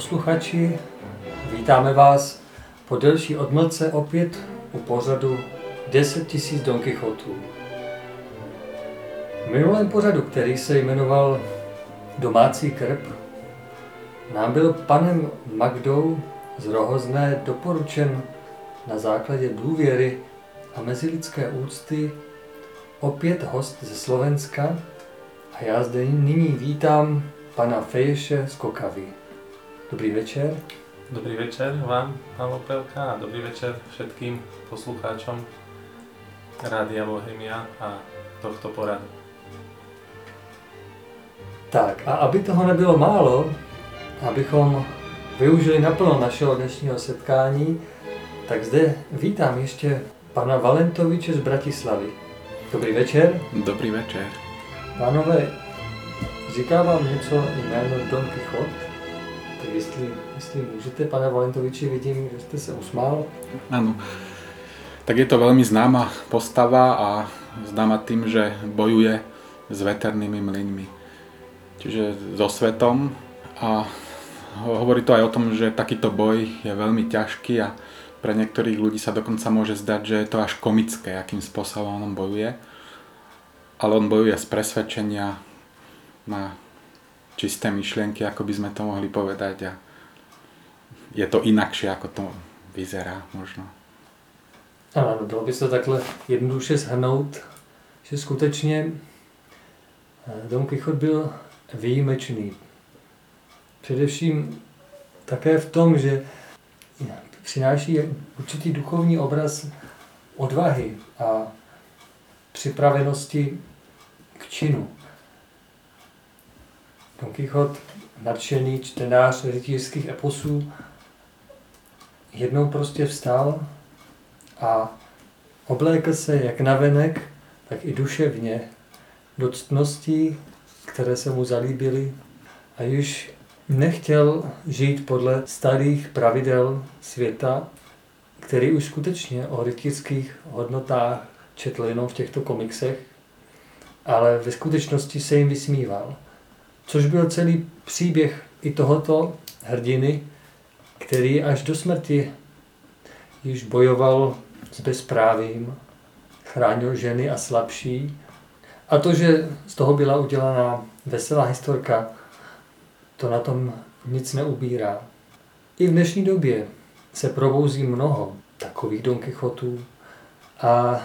Posluchači, vítáme vás po delší odmlce opět u pořadu 10 000 Don Quixotů. V minulém pořadu, který se jmenoval Domácí krb, nám byl panem Magdou z Rohozné doporučen na základě důvěry a mezilidské úcty opět host ze Slovenska a já zde nyní vítám pana Fejše z Kokavy. Dobrý večer. Dobrý večer vám, pán Lopelka, a dobrý večer všetkým poslucháčom Rádia Bohemia a tohto poradu. Tak a aby toho nebylo málo, abychom využili naplno našeho dnešního setkání, tak zde vítám ještě pana Valentoviče z Bratislavy. Dobrý večer. Dobrý večer. Pánové, říká vám něco jméno Don Quixote? Jestli, jestli můžete, pane Valentoviči, vidím, že jste se usmál. Áno. Tak je to veľmi známa postava a známa tým, že bojuje s veternými mlynmi. Čiže so svetom a hovorí to aj o tom, že takýto boj je veľmi ťažký a pre niektorých ľudí sa dokonca môže zdať, že je to až komické, akým spôsobom on bojuje. Ale on bojuje z presvedčenia, má čisté myšlienky, ako by sme to mohli povedať a je to inakšie, ako to vyzerá možno. Ano, dalo by se takhle jednoduše shrnout, že skutečně eh, Don Quixote byl výjimečný. Především také v tom, že přináší určitý duchovní obraz odvahy a připravenosti k činu. Don Quixote, nadšený čtenář rytířských eposů, jednou prostě vstal a oblékl se jak navenek, tak i duševně do ctností, které se mu zalíbily a již nechtěl žít podle starých pravidel světa, který už skutečně o rytířských hodnotách četl jenom v těchto komiksech, ale ve skutečnosti se jim vysmíval. Což byl celý příběh i tohoto hrdiny, který až do smrti již bojoval s bezprávím, chránil ženy a slabší. A to, že z toho byla udělaná veselá historka, to na tom nic neubírá. I v dnešní době se probouzí mnoho takových Don Quixotů a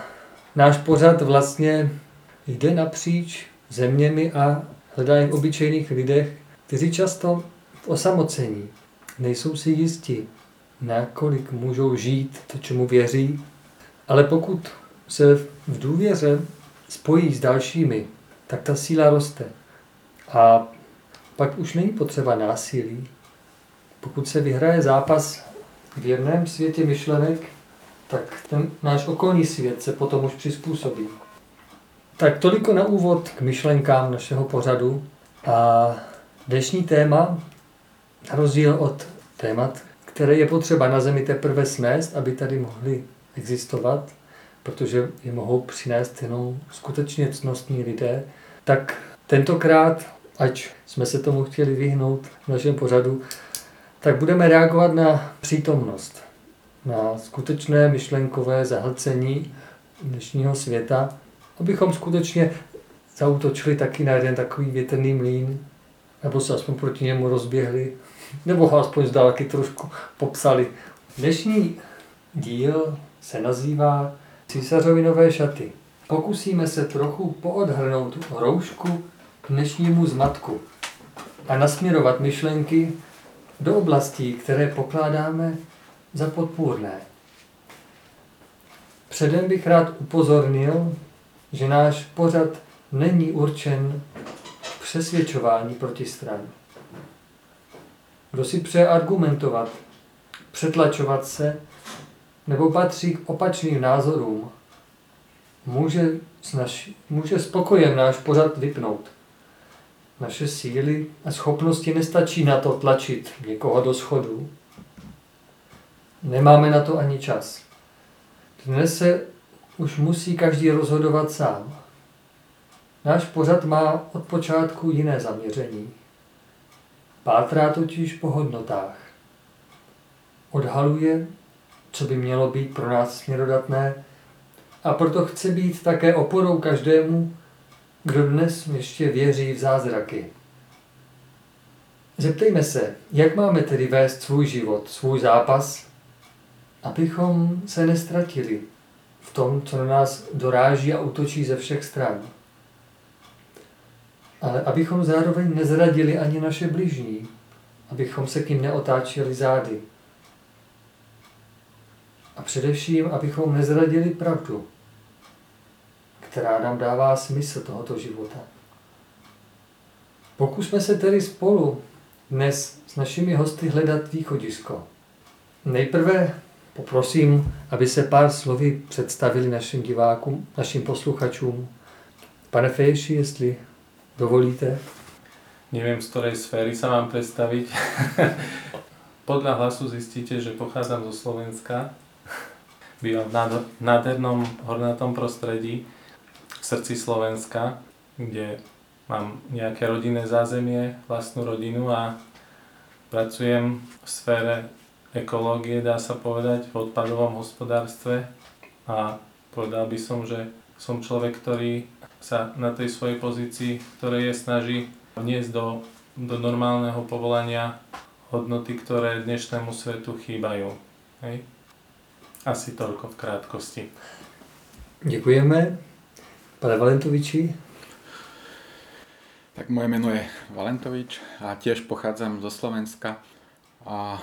náš pořad vlastně jde napříč zeměmi a hledá v obyčejných lidech, kteří často v osamocení nejsou si jisti, nakolik můžou žít to, čemu věří, ale pokud se v důvěře spojí s dalšími, tak ta síla roste. A pak už není potřeba násilí. Pokud se vyhraje zápas v věrném světě myšlenek, tak ten náš okolní svět se potom už přizpůsobí. Tak toliko na úvod k myšlenkám našeho pořadu. A dnešní téma, na rozdíl od témat, které je potřeba na Zemi teprve snést, aby tady mohly existovat, protože je mohou přinést jenom skutečně cnostní lidé, tak tentokrát ať jsme se tomu chtěli vyhnout v našem pořadu, tak budeme reagovat na přítomnost, na skutečné myšlenkové zahlcení dnešního světa, abychom skutečně zautočili taky na jeden takový větrný mlín, nebo se aspoň proti němu rozběhli, nebo ho aspoň z dálky trošku popsali. Dnešní díl se nazývá Císařovi nové šaty. Pokusíme se trochu poodhrnout roušku k dnešnímu zmatku a nasměrovat myšlenky do oblastí, které pokládáme za podpůrné. Předem bych rád upozornil, že náš pořad není určen k přesvědčování protistran. Kdo si přeje argumentovat, přetlačovat se nebo patří k opačným názorům, může, naš, může spokojem náš pořad vypnout. Naše síly a schopnosti nestačí na to tlačit někoho do schodu. Nemáme na to ani čas. Dnes se už musí každý rozhodovat sám. Náš pořad má od počátku jiné zaměření. Pátrá totiž po hodnotách. Odhaluje, co by mělo být pro nás směrodatné a proto chce být také oporou každému, kdo dnes ještě věří v zázraky. Zeptejme se, jak máme tedy vést svůj život, svůj zápas, abychom se nestratili v tom, co na nás doráží a útočí ze všech stran. Ale abychom zároveň nezradili ani naše bližní, abychom se k ním neotáčeli zády. A především, abychom nezradili pravdu, která nám dává smysl tohoto života. Pokusme se tedy spolu dnes s našimi hosty hledat východisko. Nejprve poprosím, aby se pár slovy představili našim divákům, našim posluchačům. Pane Fejši, jestli dovolíte. Neviem, z ktorej sféry sa mám predstaviť. Podľa hlasu zistíte, že pochádzam zo Slovenska. Bývam v nádhernom hornatom prostredí v srdci Slovenska, kde mám nejaké rodinné zázemie, vlastnú rodinu a pracujem v sfére ekológie, dá sa povedať, v odpadovom hospodárstve a povedal by som, že som človek, ktorý sa na tej svojej pozícii, ktorej je snaží vniesť do, do normálneho povolania hodnoty, ktoré dnešnému svetu chýbajú. Hej? Asi toľko v krátkosti. Děkujeme. Pane Valentoviči? Tak moje meno je Valentovič a tiež pochádzam zo Slovenska a e,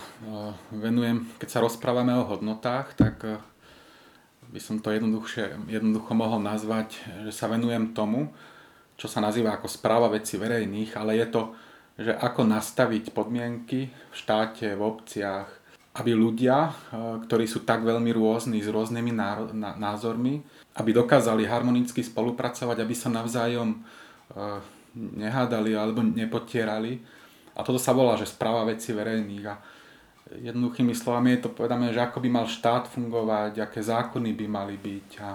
venujem, keď sa rozprávame o hodnotách, tak e, by som to jednoducho mohol nazvať, že sa venujem tomu, čo sa nazýva ako správa veci verejných, ale je to, že ako nastaviť podmienky v štáte, v obciach, aby ľudia, e, ktorí sú tak veľmi rôzni, s rôznymi názormi, aby dokázali harmonicky spolupracovať, aby sa navzájom nehádali alebo nepotierali. A toto sa volá, že správa veci verejných. A jednoduchými slovami je to povedané, že ako by mal štát fungovať, aké zákony by mali byť a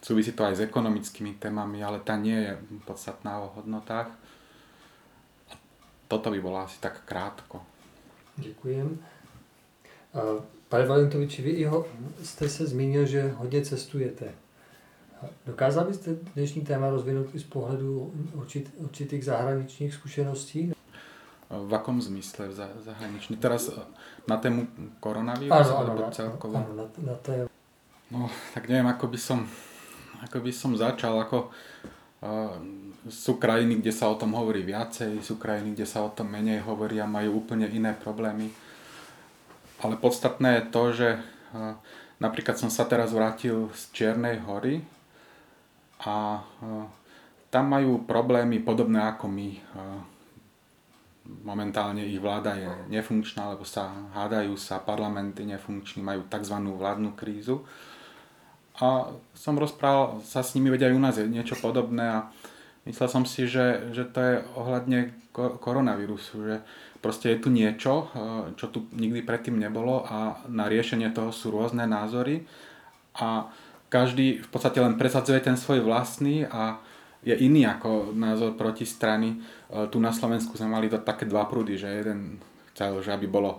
súvisí to aj s ekonomickými témami, ale tá nie je podstatná o hodnotách. A toto by bolo asi tak krátko. Děkujem. Pane Valentoviči, vy jste se zmínil, že hodně cestujete. Dokázal byste dnešní téma rozvinout i z pohledu určit, určitých zahraničních zkušeností? V akom zmysle v zahraničný? Teraz eh, na tému koronavírusu? Áno, áno, celkovo? áno na, na tému. No, tak neviem, ako by som, ako by som začal, ako uh, sú krajiny, kde sa o tom hovorí viacej, sú krajiny, kde sa o tom menej hovorí a majú úplne iné problémy. Ale podstatné je to, že uh, napríklad som sa teraz vrátil z Čiernej hory a tam majú problémy podobné ako my. Momentálne ich vláda je nefunkčná, lebo sa hádajú sa, parlamenty nefunkční, majú tzv. vládnu krízu. A som rozprával sa s nimi, vedia aj u nás je niečo podobné a myslel som si, že, že to je ohľadne koronavírusu, že proste je tu niečo, eh, čo tu nikdy predtým nebolo a na riešenie toho sú rôzne názory a každý v podstate len presadzuje ten svoj vlastný a je iný ako názor protistrany. E, tu na Slovensku sme mali to také dva prúdy, že jeden chcel, že aby bolo e,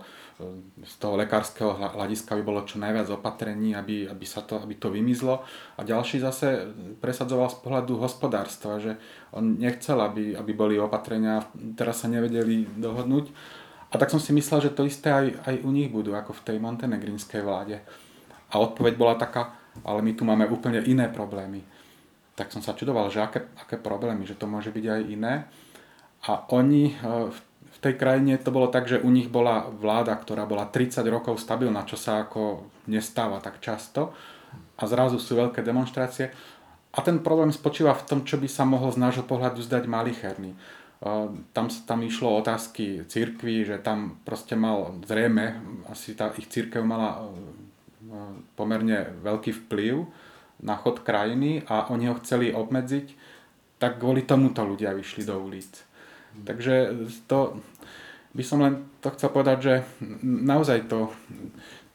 z toho lekárskeho hľadiska by bolo čo najviac opatrení, aby, aby, sa to, aby to vymizlo. A ďalší zase presadzoval z pohľadu hospodárstva, že on nechcel, aby, aby boli opatrenia, teraz sa nevedeli dohodnúť. A tak som si myslel, že to isté aj, aj u nich budú, ako v tej montenegrinskej vláde. A odpoveď bola taká, ale my tu máme úplne iné problémy tak som sa čudoval, že aké, aké problémy, že to môže byť aj iné. A oni e, v tej krajine to bolo tak, že u nich bola vláda, ktorá bola 30 rokov stabilná, čo sa ako nestáva tak často. A zrazu sú veľké demonstrácie. A ten problém spočíva v tom, čo by sa mohol z nášho pohľadu zdať malicherný. E, tam, tam išlo otázky církvy, že tam proste mal zrejme, asi tá ich církev mala pomerne veľký vplyv na chod krajiny a oni ho chceli obmedziť, tak kvôli tomuto ľudia vyšli do ulic. Mm. Takže to by som len to chcel povedať, že naozaj to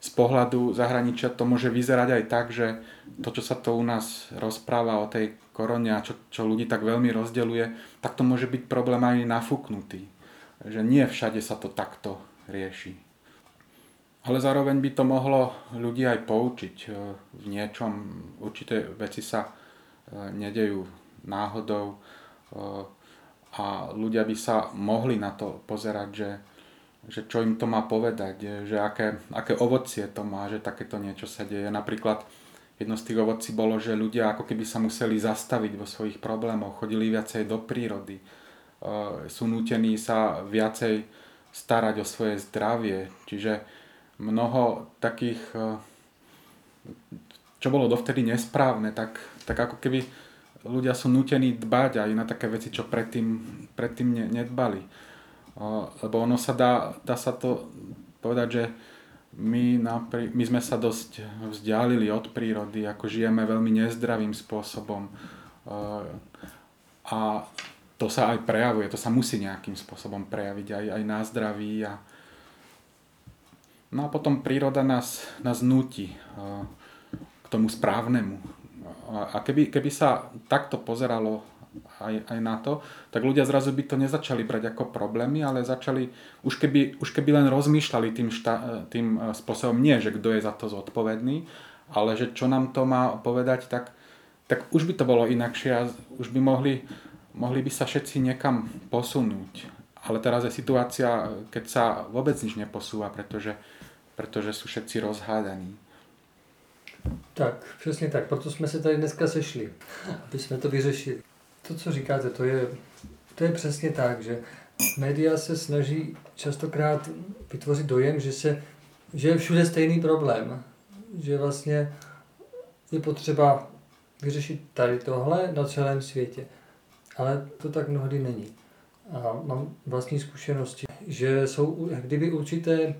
z pohľadu zahraničia to môže vyzerať aj tak, že to, čo sa to u nás rozpráva o tej korone a čo, čo ľudí tak veľmi rozdeľuje, tak to môže byť problém aj nafúknutý. Že nie všade sa to takto rieši. Ale zároveň by to mohlo ľudí aj poučiť e, v niečom. Určité veci sa e, nedejú náhodou e, a ľudia by sa mohli na to pozerať, že, že čo im to má povedať, že aké, aké ovocie to má, že takéto niečo sa deje. Napríklad jedno z tých ovocí bolo, že ľudia ako keby sa museli zastaviť vo svojich problémoch, chodili viacej do prírody, sú nútení sa viacej starať o svoje zdravie. Čiže mnoho takých, čo bolo dovtedy nesprávne, tak, tak ako keby ľudia sú nutení dbať aj na také veci, čo predtým, predtým nedbali. Lebo ono sa dá, dá sa to povedať, že my, napri- my sme sa dosť vzdialili od prírody, ako žijeme veľmi nezdravým spôsobom. A to sa aj prejavuje, to sa musí nejakým spôsobom prejaviť aj, aj na zdraví. A... No a potom príroda nás, nás nutí k tomu správnemu, a keby, keby sa takto pozeralo aj, aj na to, tak ľudia zrazu by to nezačali brať ako problémy, ale začali, už keby, už keby len rozmýšľali tým, šta, tým e, spôsobom, nie, že kto je za to zodpovedný, ale že čo nám to má povedať, tak, tak už by to bolo inakšie a už by mohli, mohli by sa všetci niekam posunúť. Ale teraz je situácia, keď sa vôbec nič neposúva, pretože, pretože sú všetci rozhádaní. Tak, přesně tak. Proto jsme se tady dneska sešli, aby jsme to vyřešili. To, co říkáte, to je, to je přesně tak, že média se snaží častokrát vytvořit dojem, že, se, že je všude stejný problém. Že vlastně je potřeba vyřešit tady tohle na celém světě. Ale to tak mnohdy není. A mám vlastní zkušenosti, že jsou kdyby určité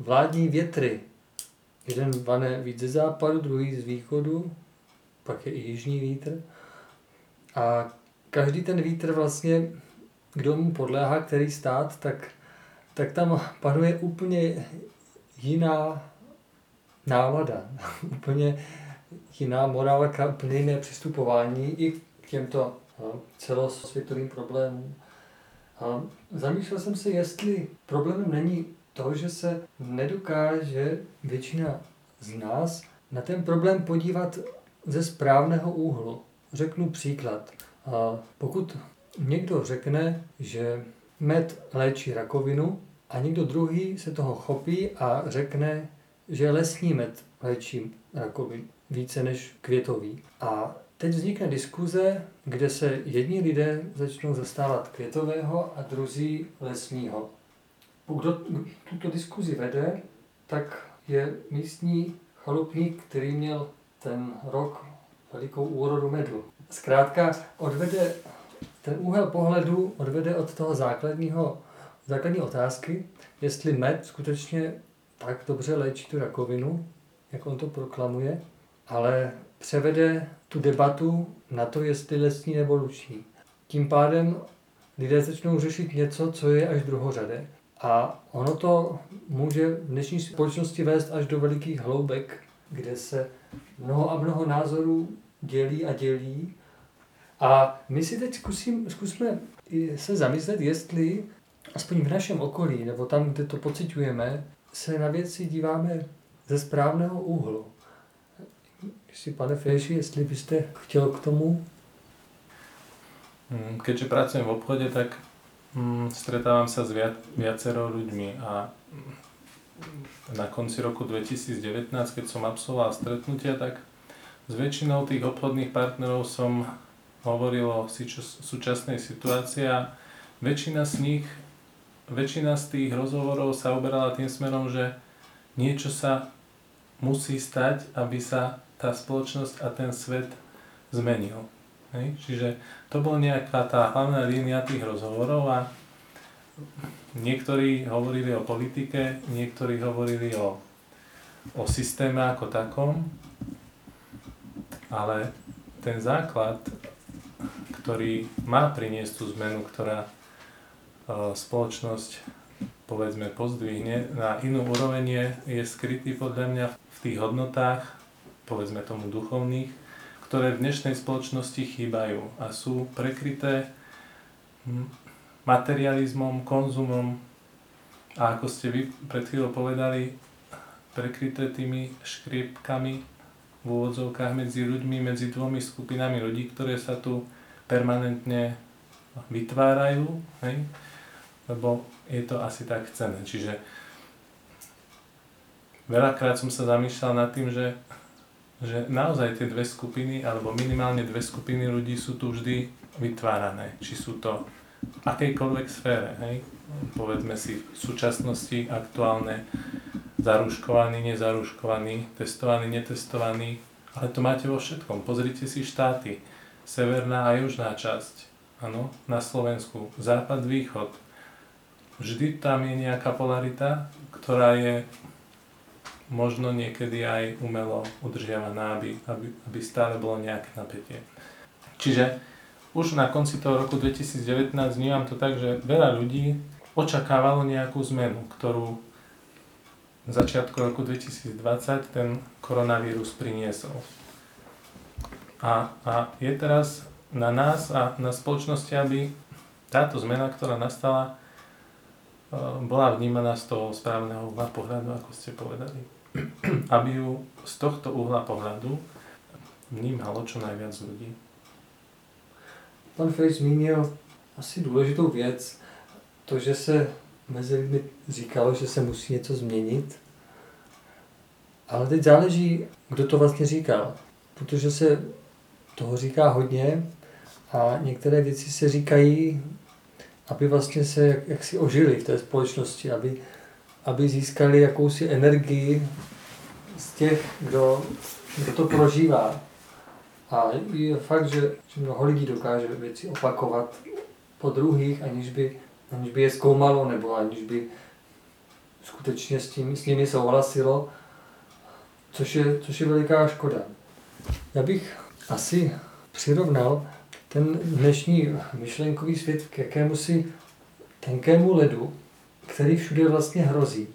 vládní větry, Jeden vane víc ze západu, druhý z východu, pak je i jižní vítr. A každý ten vítr vlastně, kdo mu podléhá, který stát, tak, tak tam panuje úplně jiná nálada, úplně jiná morálka, úplně jiné přistupování i k těmto no, celosvětovým problémům. A zamýšlel jsem se, jestli problémem není to, že se nedokáže většina z nás na ten problém podívat ze správného úhlu. Řeknu příklad. Pokud někdo řekne, že med léčí rakovinu a někdo druhý se toho chopí a řekne, že lesní med léčí rakovinu více než květový. A teď vznikne diskuze, kde se jedni lidé začnou zastávat květového a druzí lesního kdo tuto diskuzi vede, tak je místní chalupník, který měl ten rok velikou úrodu medlu. Zkrátka odvede ten úhel pohledu odvede od toho základního, základní otázky, jestli med skutečně tak dobře léčí tu rakovinu, jak on to proklamuje, ale převede tu debatu na to, jestli lesní nebo luční. Tím pádem lidé začnou řešit něco, co je až druhořadé. A ono to může v dnešní společnosti vést až do velikých hloubek, kde se mnoho a mnoho názorů dělí a dělí. A my si teď zkusím, zkusme se zamyslet, jestli aspoň v našem okolí, nebo tam, kde to pocitujeme, se na věci díváme ze správného úhlu. Jestli, pane Feši, jestli byste chtěl k tomu? Hmm, keďže pracujem v obchode, tak Mm, stretávam sa s viac, viacero ľuďmi a na konci roku 2019, keď som absolvoval stretnutia, tak s väčšinou tých obchodných partnerov som hovoril o súčasnej situácii a väčšina z nich, väčšina z tých rozhovorov sa uberala tým smerom, že niečo sa musí stať, aby sa tá spoločnosť a ten svet zmenil. Hej? Čiže to bola nejaká tá hlavná línia tých rozhovorov a niektorí hovorili o politike, niektorí hovorili o, o systéme ako takom, ale ten základ, ktorý má priniesť tú zmenu, ktorá e, spoločnosť povedzme pozdvihne na inú úroveň je, je skrytý podľa mňa v tých hodnotách, povedzme tomu duchovných, ktoré v dnešnej spoločnosti chýbajú a sú prekryté materializmom, konzumom a ako ste vy pred chvíľou povedali, prekryté tými škriepkami v úvodzovkách medzi ľuďmi, medzi dvomi skupinami ľudí, ktoré sa tu permanentne vytvárajú, hej? lebo je to asi tak cené. Čiže veľakrát som sa zamýšľal nad tým, že, že naozaj tie dve skupiny, alebo minimálne dve skupiny ľudí sú tu vždy vytvárané. Či sú to v akejkoľvek sfére, hej? povedzme si v súčasnosti aktuálne zaruškovaní, nezaruškovaní, testovaní, netestovaní, ale to máte vo všetkom. Pozrite si štáty, severná a južná časť, áno, na Slovensku, západ, východ. Vždy tam je nejaká polarita, ktorá je možno niekedy aj umelo udržiavaná, aby, aby, aby stále bolo nejaké napätie. Čiže už na konci toho roku 2019 vnímam to tak, že veľa ľudí očakávalo nejakú zmenu, ktorú v začiatku roku 2020 ten koronavírus priniesol. A, a je teraz na nás a na spoločnosti, aby táto zmena, ktorá nastala, e, bola vnímaná z toho správneho pohľadu, ako ste povedali. Aby ju z tohto uhla pohľadu vnímalo čo najviac ľudí. Pan Fejs zmínil asi důležitou věc, to, že se mezi lidmi říkalo, že se musí něco změnit. Ale teď záleží, kdo to vlastně říkal. Protože se toho říká hodně a některé věci se říkají, aby vlastně se jak, jak si ožili v té společnosti, aby, aby získali jakousi energii z těch, kdo, kdo to prožívá. A je fakt, že, mnoho lidí dokáže věci opakovat po druhých, aniž by, aniž by je zkoumalo, nebo aniž by skutečně s, tím, s nimi souhlasilo, což je, což je veliká škoda. Já bych asi přirovnal ten dnešní myšlenkový svět k jakému si tenkému ledu, který všude vlastně hrozí.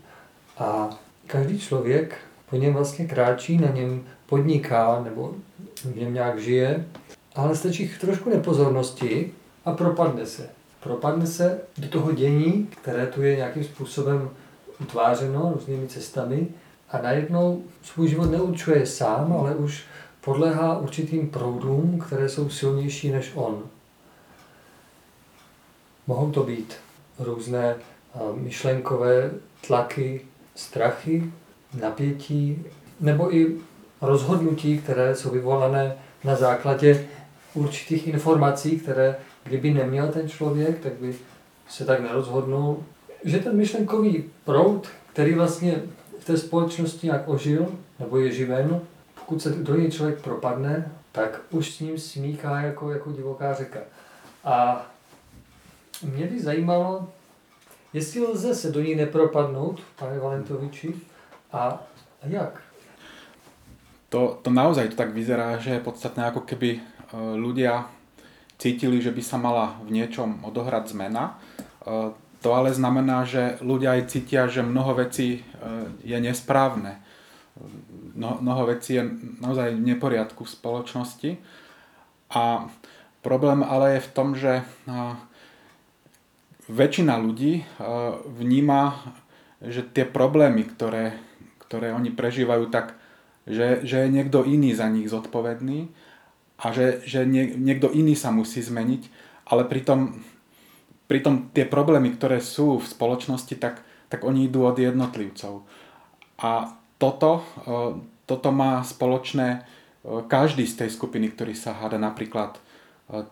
A každý člověk po něm vlastně kráčí, na něm podniká nebo v něm nějak žije, ale stačí trošku nepozornosti a propadne se. Propadne se do toho dění, které tu je nějakým způsobem utvářeno různými cestami a najednou svůj život neurčuje sám, ale už podléhá určitým proudům, které jsou silnější než on. Mohou to být různé myšlenkové tlaky, strachy, napětí, nebo i rozhodnutí, které jsou vyvolané na základě určitých informací, které kdyby neměl ten člověk, tak by se tak nerozhodnul. Že ten myšlenkový proud, který vlastně v té společnosti nějak ožil, nebo je živen, pokud se do něj člověk propadne, tak už s ním smíchá jako, jako divoká řeka. A mě by zajímalo, jestli lze se do ní nepropadnout, pane Valentoviči, a, a jak? To, to naozaj to tak vyzerá, že je podstatné ako keby e, ľudia cítili, že by sa mala v niečom odohrať zmena. E, to ale znamená, že ľudia aj cítia, že mnoho vecí e, je nesprávne no, mnoho vecí je naozaj v neporiadku v spoločnosti. A problém ale je v tom, že väčšina ľudí vníma, že tie problémy, ktoré, ktoré oni prežívajú, tak že, že je niekto iný za nich zodpovedný a že, že nie, niekto iný sa musí zmeniť, ale pritom, pritom tie problémy, ktoré sú v spoločnosti, tak, tak oni idú od jednotlivcov. A toto, e, toto má spoločné e, každý z tej skupiny, ktorý sa háda. Napríklad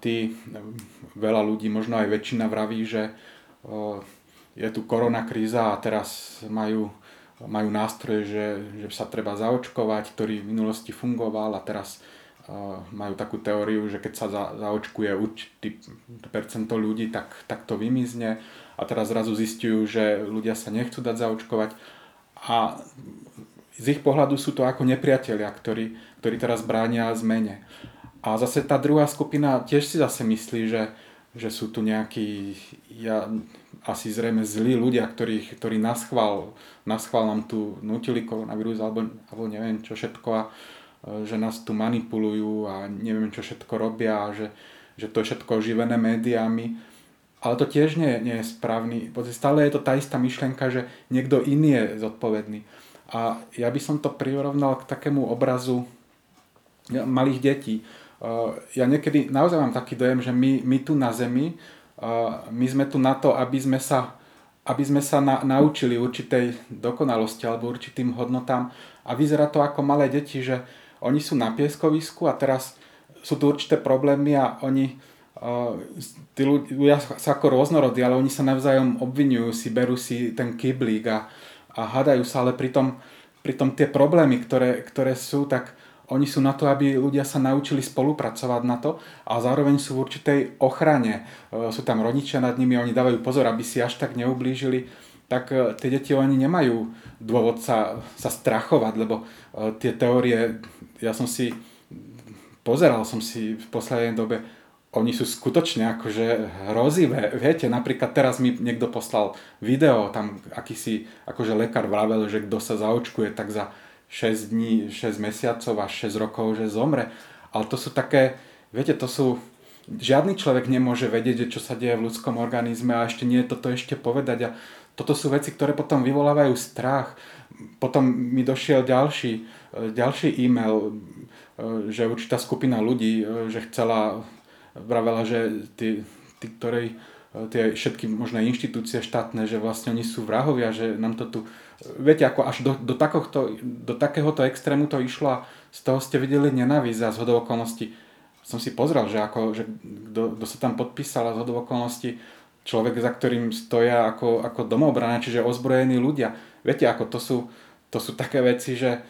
tí, veľa ľudí, možno aj väčšina vraví, že je tu korona kríza a teraz majú, majú nástroje, že, že sa treba zaočkovať, ktorý v minulosti fungoval a teraz majú takú teóriu, že keď sa za, zaočkuje určitý percento ľudí, tak, tak to vymizne a teraz zrazu zistujú, že ľudia sa nechcú dať zaočkovať a z ich pohľadu sú to ako nepriatelia, ktorí, ktorí teraz bránia zmene. A zase tá druhá skupina tiež si zase myslí, že, že sú tu nejakí, ja, asi zrejme zlí ľudia, ktorí, ktorí naschval, naschval nám tu nutili koronavírus alebo, alebo neviem čo všetko a že nás tu manipulujú a neviem čo všetko robia a že, že to je všetko oživené médiami. Ale to tiež nie, nie je správny. Stále je to tá istá myšlienka, že niekto iný je zodpovedný. A ja by som to prirovnal k takému obrazu malých detí. Ja niekedy naozaj mám taký dojem, že my, my tu na Zemi, my sme tu na to, aby sme sa, aby sme sa na, naučili určitej dokonalosti alebo určitým hodnotám. A vyzerá to ako malé deti, že oni sú na pieskovisku a teraz sú tu určité problémy a oni, uh, tí ľudia sú ako rôznorodí, ale oni sa navzájom obvinujú si, berú si ten kyblík a, a hádajú sa, ale pritom, pritom tie problémy, ktoré, ktoré sú, tak oni sú na to, aby ľudia sa naučili spolupracovať na to a zároveň sú v určitej ochrane. Uh, sú tam rodičia nad nimi, oni dávajú pozor, aby si až tak neublížili tak uh, tie deti oni nemajú dôvod sa, sa strachovať, lebo uh, tie teórie, ja som si pozeral som si v poslednej dobe, oni sú skutočne akože hrozivé. Viete, napríklad teraz mi niekto poslal video, tam akýsi akože lekár vravel, že kto sa zaočkuje, tak za 6 dní, 6 mesiacov až 6 rokov, že zomre. Ale to sú také, viete, to sú, žiadny človek nemôže vedieť, čo sa deje v ľudskom organizme a ešte nie je toto ešte povedať. A toto sú veci, ktoré potom vyvolávajú strach. Potom mi došiel ďalší, ďalší e-mail, E, že určitá skupina ľudí, e, že chcela, vravela, že tí, tí ktorej, e, tie všetky možné inštitúcie štátne, že vlastne oni sú vrahovia, že nám to tu, viete, ako až do, do, takohto, do takéhoto extrému to išlo a z toho ste videli nenávisť a zhodov okolností. Som si pozrel, že, ako, že kto, sa tam podpísal a zhodov okolností človek, za ktorým stoja ako, ako domobrana, čiže ozbrojení ľudia. Viete, ako to sú, to sú také veci, že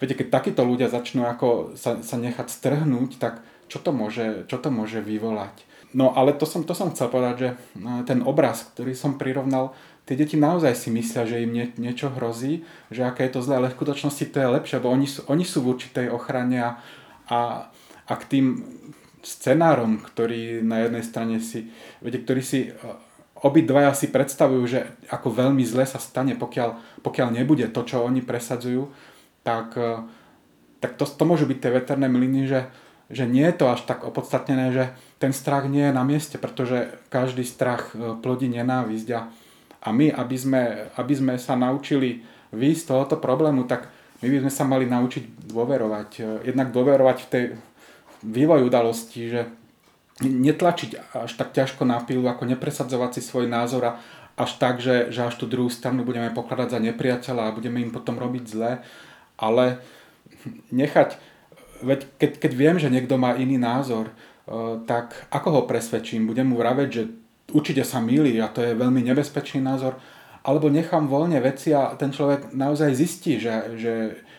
Viete, keď takíto ľudia začnú ako sa, sa nechať strhnúť, tak čo to môže, čo to môže vyvolať? No ale to som, to som chcel povedať, že no, ten obraz, ktorý som prirovnal, tie deti naozaj si myslia, že im nie, niečo hrozí, že aké je to zlé, ale v skutočnosti to je lepšie, lebo oni sú, oni sú v určitej ochrane a, a, a k tým scenárom, ktorý na jednej strane si, viete, ktorý si obidvaja si predstavujú, že ako veľmi zle sa stane, pokiaľ, pokiaľ nebude to, čo oni presadzujú, tak, e, tak to, to môžu byť tie veterné mlyny, že, že nie je to až tak opodstatnené, že ten strach nie je na mieste, pretože každý strach e, plodí nenávisť a, a my, aby sme, aby sme sa naučili výjsť z tohoto problému, tak my by sme sa mali naučiť dôverovať. E, jednak dôverovať v tej vývoj udalosti, že netlačiť až tak ťažko na pilu, ako nepresadzovať si svoj názor a až tak, že, že až tú druhú stranu budeme pokladať za nepriateľa a budeme im potom robiť zle, ale nechať, veď keď, keď viem, že niekto má iný názor, eh, tak ako ho presvedčím? Budem mu vraveť, že určite sa milí a to je veľmi nebezpečný názor, alebo nechám voľne veci a ten človek naozaj zistí, že, že,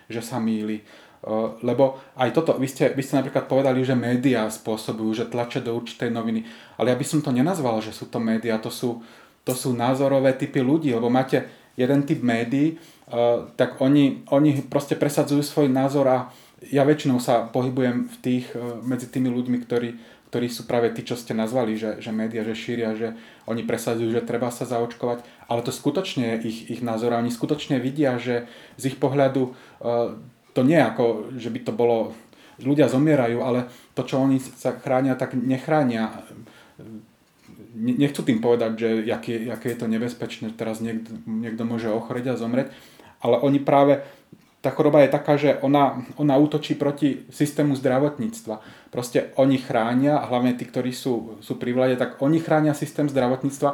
že sa míli. Eh, lebo aj toto, vy ste, vy ste napríklad povedali, že médiá spôsobujú, že tlače do určitej noviny, ale ja by som to nenazval, že sú to médiá, to sú, to sú názorové typy ľudí, lebo máte jeden typ médií, uh, tak oni, oni proste presadzujú svoj názor a ja väčšinou sa pohybujem v tých, uh, medzi tými ľuďmi, ktorí, ktorí sú práve tí, čo ste nazvali, že, že médiá, že šíria, že oni presadzujú, že treba sa zaočkovať, ale to skutočne je ich, ich názor. A oni skutočne vidia, že z ich pohľadu uh, to nie je ako, že by to bolo, ľudia zomierajú, ale to, čo oni sa chránia, tak nechránia. Nechcú tým povedať, že aké je to nebezpečné, teraz niekto, niekto môže ochoreť a zomrieť, ale oni práve, tá choroba je taká, že ona, ona útočí proti systému zdravotníctva. Proste oni chránia, a hlavne tí, ktorí sú, sú pri vláde, tak oni chránia systém zdravotníctva,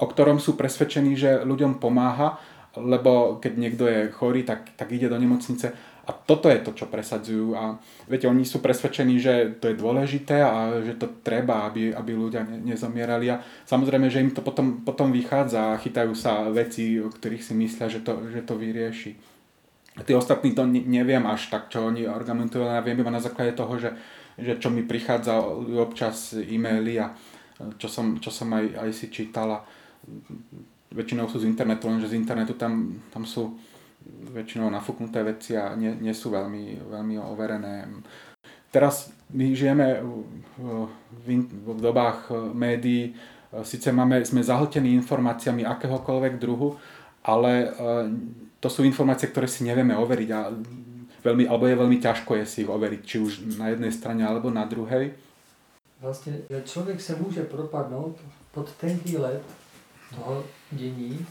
o ktorom sú presvedčení, že ľuďom pomáha, lebo keď niekto je chorý, tak, tak ide do nemocnice a toto je to, čo presadzujú a viete, oni sú presvedčení, že to je dôležité a že to treba, aby, aby ľudia ne, nezomierali a samozrejme, že im to potom, potom vychádza a chytajú sa veci, o ktorých si myslia, že to, že to vyrieši. Tí ostatní to neviem až tak, čo oni argumentujú, ale viem iba na základe toho, že, že čo mi prichádza občas e-maily a čo som, čo som aj, aj si čítala. Väčšinou sú z internetu, lenže z internetu tam, tam sú väčšinou nafúknuté veci a nie, nie sú veľmi, veľmi overené. Teraz my žijeme v, v dobách médií, Sice máme, sme zahltení informáciami akéhokoľvek druhu, ale to sú informácie, ktoré si nevieme overiť a veľmi, alebo je veľmi ťažko je si ich overiť, či už na jednej strane alebo na druhej. Vlastne člověk se může propadnout pod tenký led toho dění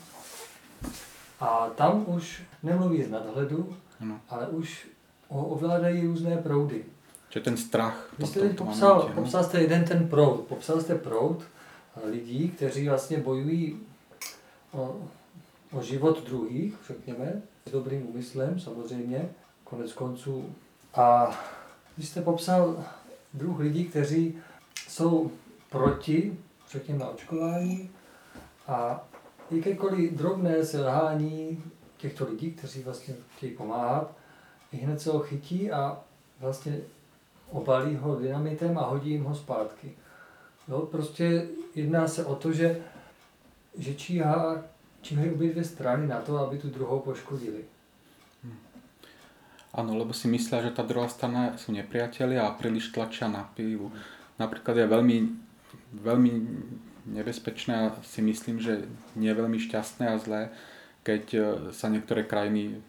a tam už nemluví z nadhledu, no. ale už ho ovládají různé proudy. Čiže ten strach. Vy jste teď popsal, momentě, no? popsal jste jeden ten proud. Popsal jste proud lidí, kteří vlastně bojují o, o život druhých, řekněme, s dobrým úmyslem samozřejmě, konec konců. A vy jste popsal druh lidí, kteří jsou proti, řekněme, očkování a jakékoliv drobné selhání těchto lidí, kteří vlastně chtějí pomáhat, i hned se ho chytí a vlastně obalí ho dynamitem a hodí jim ho zpátky. Jo, prostě jedná se o to, že, že číhá, číhají obě dvě strany na to, aby tu druhou poškodili. Áno, lebo si myslia, že tá druhá strana sú nepriatelia a príliš tlačia na pivu. Napríklad je veľmi, veľmi nebezpečné a si myslím, že nie je veľmi šťastné a zlé, keď e, sa niektoré krajiny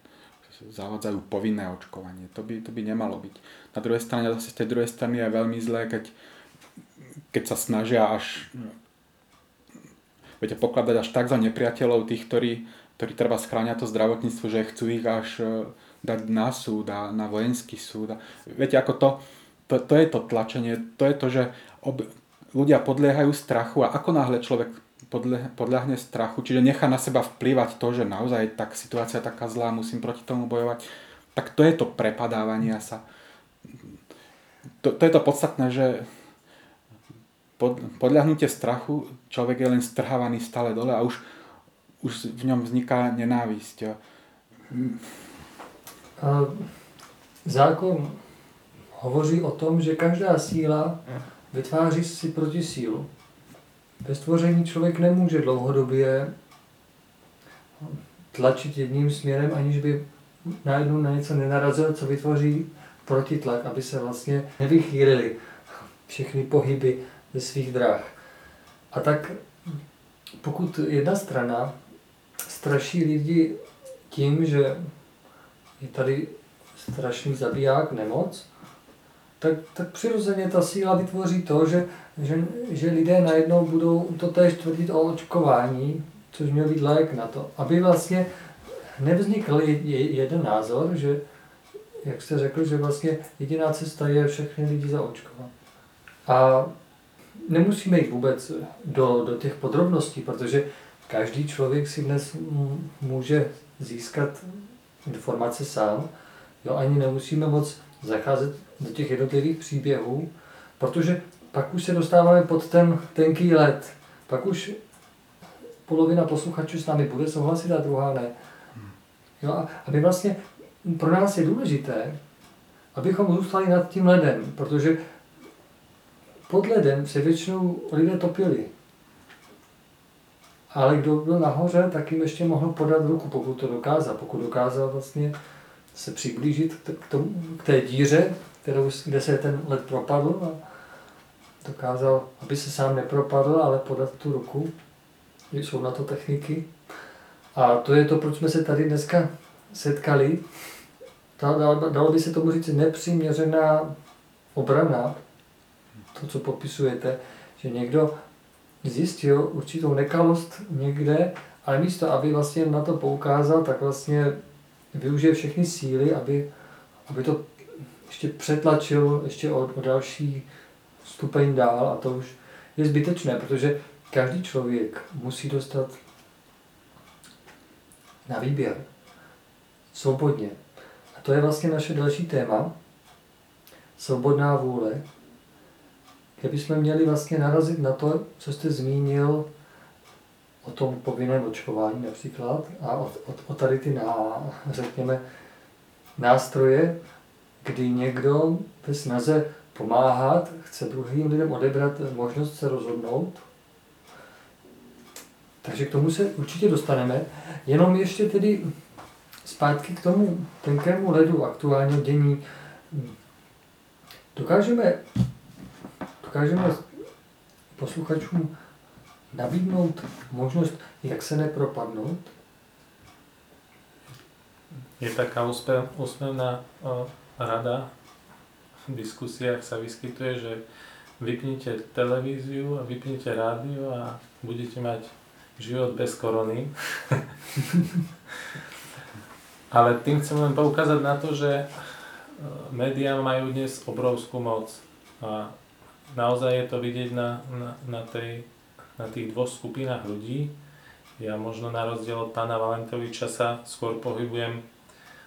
zavádzajú povinné očkovanie. To by, to by nemalo byť. Na druhej strane, zase z tej druhej strany je veľmi zlé, keď, keď sa snažia až viete, pokladať až tak za nepriateľov tých, ktorí, ktorí treba skráňa to zdravotníctvo, že chcú ich až e, dať na súd a na vojenský súd. Viete, ako to, to, to je to tlačenie, to je to, že ob, ľudia podliehajú strachu a ako náhle človek podľahne strachu, čiže nechá na seba vplývať to, že naozaj tak situácia taká zlá, musím proti tomu bojovať, tak to je to prepadávanie sa. To, to je to podstatné, že pod, podľahnutie strachu človek je len strhávaný stále dole a už, už v ňom vzniká nenávisť. Zákon hovoří o tom, že každá síla vytváří si proti sílu. Ve stvoření člověk nemůže dlouhodobě tlačit jedním směrem, aniž by najednou na něco nenarazil, co vytvoří protitlak, aby se vlastně nevychýlili všechny pohyby ze svých dráh. A tak pokud jedna strana straší lidi tím, že je tady strašný zabiják, nemoc, tak, tak přirozeně ta síla vytvoří to, že, že, že lidé najednou budou to též tvrdit o očkování, což měl být lék na to, aby vlastně nevznikl jeden názor, že, jak jste řekl, že vlastně jediná cesta je všechny lidi zaočkovat. A nemusíme jít vůbec do, do těch podrobností, protože každý člověk si dnes může získat informace sám. Jo, ani nemusíme moc zacházet do těch jednotlivých příběhů, protože pak už se dostáváme pod ten tenký led. Pak už polovina posluchačů s námi bude souhlasit a druhá ne. Jo, a aby vlastně pro nás je důležité, abychom zůstali nad tím ledem, protože pod ledem se většinou lidé topili. Ale kdo byl nahoře, tak jim ještě mohl podat ruku, pokud to dokázal. Pokud dokázal vlastně se přiblížit k, tomu, k té díře, kterou, kde se ten led propadl a dokázal, aby se sám nepropadl, ale podat tu ruku. Jsou na to techniky. A to je to, proč jsme se tady dneska setkali. Dalo by se tomu říct nepřiměřená obrana, to, co popisujete, že někdo zjistil určitou nekalost někde, ale místo, aby vlastně na to poukázal, tak vlastně využije všechny síly, aby, aby to ještě přetlačil ještě o, o další stupeň dál a to už je zbytečné, protože každý člověk musí dostat na výběr. Svobodně. A to je vlastně naše další téma. Svobodná vůle. Kdybychom měli vlastně narazit na to, co jste zmínil o tom povinném očkování například a o, o, o tady ty, ná, řekněme, nástroje, kdy někdo ve snaze pomáhat chce druhým lidem odebrat možnost se rozhodnout. Takže k tomu se určitě dostaneme. Jenom ještě tedy zpátky k tomu tenkému ledu aktuálně dění. Dokážeme, dokážeme posluchačům nabídnout možnost, jak se nepropadnout. Je taká úsmevná rada v diskusiách sa vyskytuje, že vypnite televíziu a vypnite rádio a budete mať život bez korony. Ale tým chcem len poukázať na to, že médiá majú dnes obrovskú moc. A naozaj je to vidieť na, na, na, tej, na tých dvoch skupinách ľudí. Ja možno na rozdiel od pána Valentoviča sa skôr pohybujem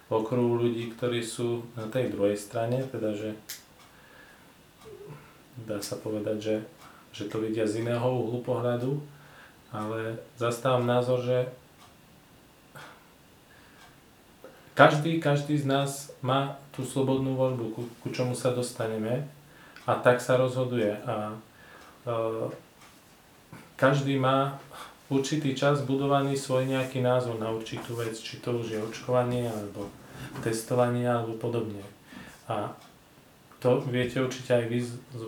v okruhu ľudí, ktorí sú na tej druhej strane, teda že dá sa povedať, že, že to vidia z iného uhlu pohľadu, ale zastávam názor, že každý, každý z nás má tú slobodnú voľbu, ku, ku čomu sa dostaneme a tak sa rozhoduje. A e, každý má určitý čas budovaný svoj nejaký názor na určitú vec, či to už je očkovanie, alebo testovanie, alebo podobne. A to viete určite aj vy z, z,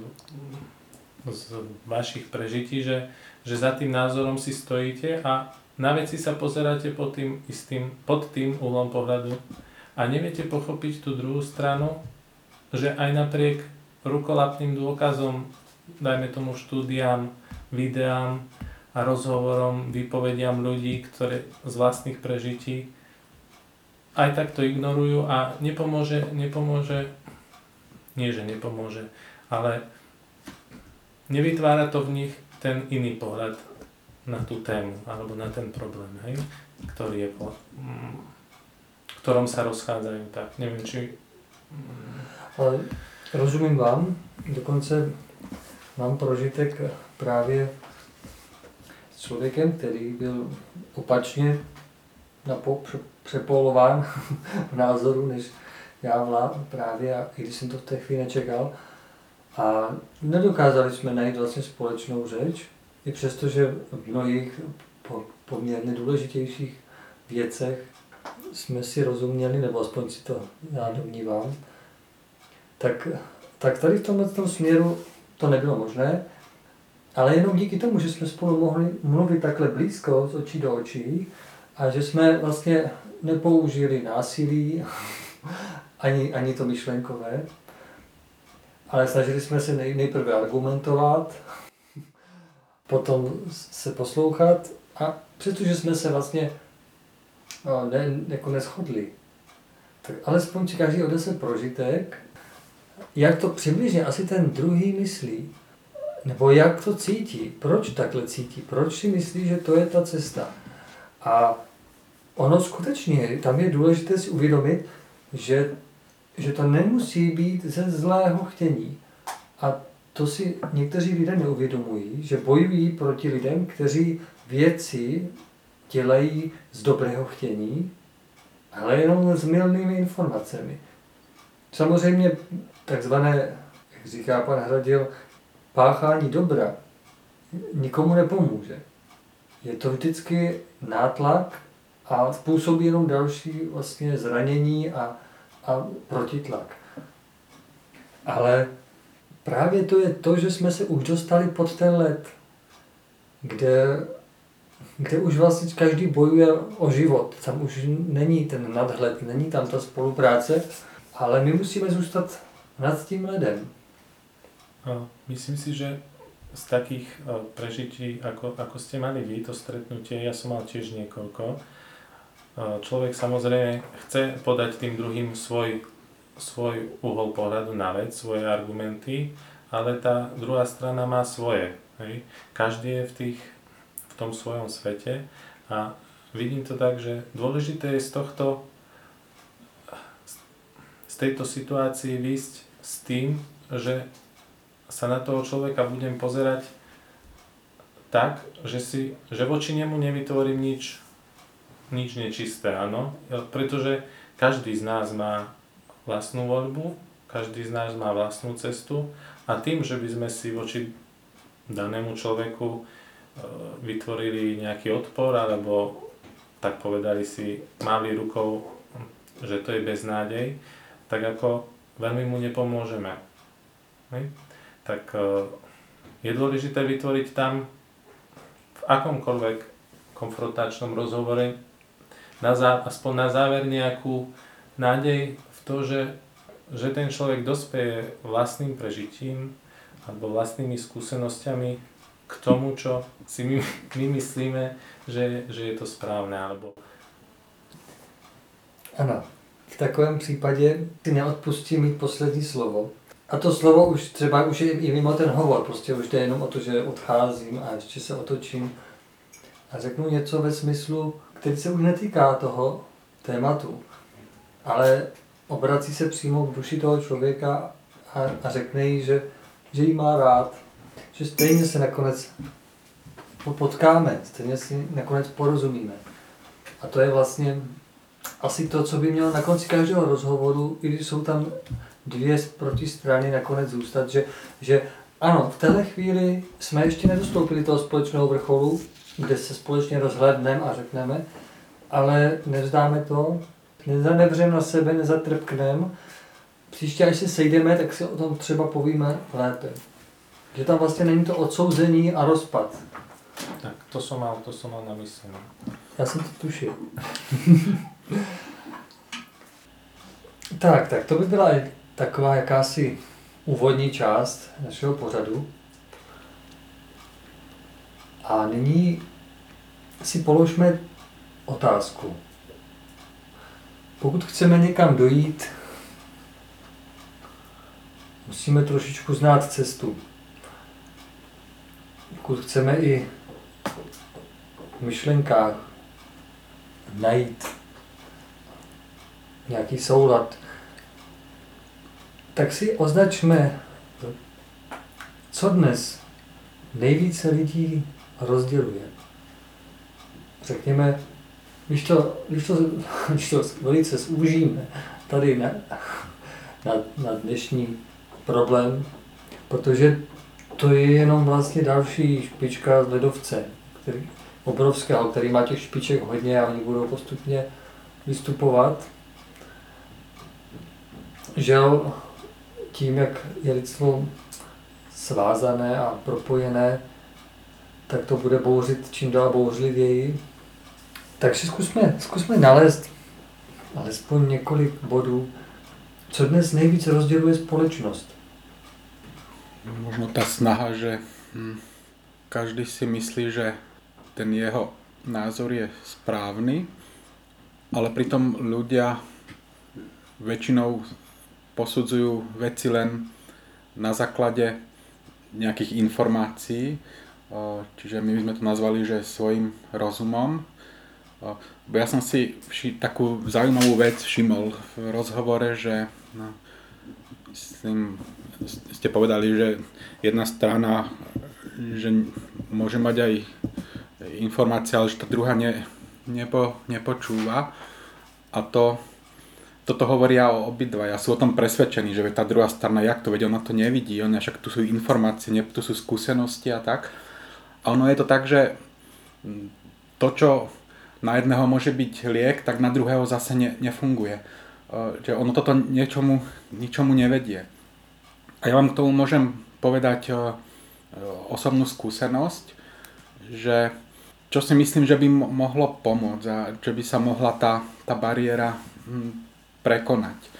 z vašich prežití, že, že za tým názorom si stojíte a na veci sa pozeráte pod tým, istým, pod tým uhlom pohľadu a neviete pochopiť tú druhú stranu, že aj napriek rukolapným dôkazom, dajme tomu štúdiám, videám a rozhovorom, vypovediam ľudí, ktoré z vlastných prežití aj tak to ignorujú a nepomôže, nepomôže, nie že nepomôže, ale nevytvára to v nich ten iný pohľad na tú tému alebo na ten problém, hej, ktorý je po, mm, ktorom sa rozchádzajú. Tak neviem, či... Ale Rozumím vám, dokonce mám prožitek právě s člověkem, který byl opačně napo, přepolován v názoru, než já vlá, právě, a i když jsem to v té chvíli nečekal. A nedokázali jsme najít vlastně společnou řeč, i přesto, že v mnohých po, poměrně důležitějších věcech jsme si rozuměli, nebo aspoň si to já domnívám tak, tak tady v tomhle tom směru to nebylo možné, ale jenom díky tomu, že jsme spolu mohli mluvit takhle blízko, z očí do očí, a že jsme vlastně nepoužili násilí, ani, ani to myšlenkové, ale snažili jsme se nej, nejprve argumentovat, potom se poslouchat a přestože jsme se vlastně no, ne, jako tak alespoň si každý odese prožitek jak to přibližně asi ten druhý myslí, nebo jak to cítí, proč takhle cítí, proč si myslí, že to je ta cesta. A ono skutečně, tam je důležité si uvědomit, že, že to nemusí být ze zlého chtění. A to si někteří lidé neuvědomují, že bojují proti lidem, kteří věci dělají z dobrého chtění, ale jenom s milnými informacemi. Samozřejmě takzvané, jak říká pan Hradil, páchání dobra nikomu nepomůže. Je to vždycky nátlak a způsobí jenom další vlastně zranění a, a protitlak. Ale právě to je to, že jsme se už dostali pod ten led, kde, kde už vlastně každý bojuje o život. Tam už není ten nadhled, není tam ta spolupráce, ale my musíme zůstat nad tím ledem. Myslím si, že z takých prežití, ako, ako ste mali vy, to stretnutie, ja som mal tiež niekoľko. Človek samozrejme chce podať tým druhým svoj, svoj uhol pohľadu na vec, svoje argumenty, ale tá druhá strana má svoje. Hej. Každý je v, tých, v tom svojom svete a vidím to tak, že dôležité je z tohto z tejto situácii výsť s tým, že sa na toho človeka budem pozerať tak, že, si, že voči nemu nevytvorím nič, nič nečisté, áno. Pretože každý z nás má vlastnú voľbu, každý z nás má vlastnú cestu a tým, že by sme si voči danému človeku e, vytvorili nejaký odpor alebo tak povedali si, mali rukou, že to je beznádej, tak ako veľmi mu nepomôžeme. Hej? Tak e, je dôležité vytvoriť tam akomkoľvek konfrontačnom rozhovore na zá, aspoň na záver nejakú nádej v to, že, že ten človek dospeje vlastným prežitím alebo vlastnými skúsenosťami k tomu, čo si my, my myslíme, že, že je to správne. Alebo... Ano, v takovém případě si neodpustí mít poslední slovo. A to slovo už třeba už je i mimo ten hovor, prostě už jde jenom o to, že odcházím a ještě se otočím a řeknu něco ve smyslu, který se už netýká toho tématu, ale obrací se přímo k duši toho člověka a, a řekne jí, že, že jí má rád, že stejně se nakonec potkáme, stejně si nakonec porozumíme. A to je vlastně asi to, co by mělo na konci každého rozhovoru, i když jsou tam dvě protistrany nakonec zůstat, že, že ano, v téhle chvíli jsme ještě nedostoupili toho společného vrcholu, kde se společně rozhledneme a řekneme, ale nevzdáme to, nezanevřeme na sebe, nezatrpkneme. Příště, až se sejdeme, tak si o tom třeba povíme lépe. Že tam vlastně není to odsouzení a rozpad. Tak to som mal, to som mal na mysli. No. Já jsem to tušil. tak, tak to by byla taková jakási úvodní část našeho pořadu. A nyní si položme otázku. Pokud chceme někam dojít, musíme trošičku znát cestu. Pokud chceme i v myšlenkách najít nějaký soulad, tak si označme, co dnes nejvíce lidí rozděluje. Řekněme, když to, když to, když to velice zúžíme tady na, na, na dnešní problém, protože to je jenom vlastně další špička z ledovce, který, obrovského, který má těch špiček hodně a oni budou postupně vystupovat. Žel tím, jak je lidstvo svázané a propojené, tak to bude bouřit čím dál bouřlivěji. Takže zkusme, zkusme nalézt alespoň několik bodů, co dnes nejvíce rozděluje společnost. Možno tá snaha, že hm, každý si myslí, že ten jeho názor je správny, ale pritom ľudia väčšinou posudzujú veci len na základe nejakých informácií, čiže my by sme to nazvali, že svojim rozumom. Bo ja som si vši, takú zaujímavú vec všimol v rozhovore, že no, myslím, ste povedali, že jedna strana že môže mať aj informácia, ale že tá druhá ne, nepo, nepočúva. A to, toto hovoria o obidvaja. Sú o tom presvedčení, že tá druhá strana, jak to vedia, ona to nevidí. Ona však tu sú informácie, nie, tu sú skúsenosti a tak. A ono je to tak, že to, čo na jedného môže byť liek, tak na druhého zase ne, nefunguje. Že ono toto niečomu, ničomu nevedie. A ja vám k tomu môžem povedať e, osobnú skúsenosť, že čo si myslím, že by mohlo pomôcť a že by sa mohla tá, tá bariéra hm, prekonať. E,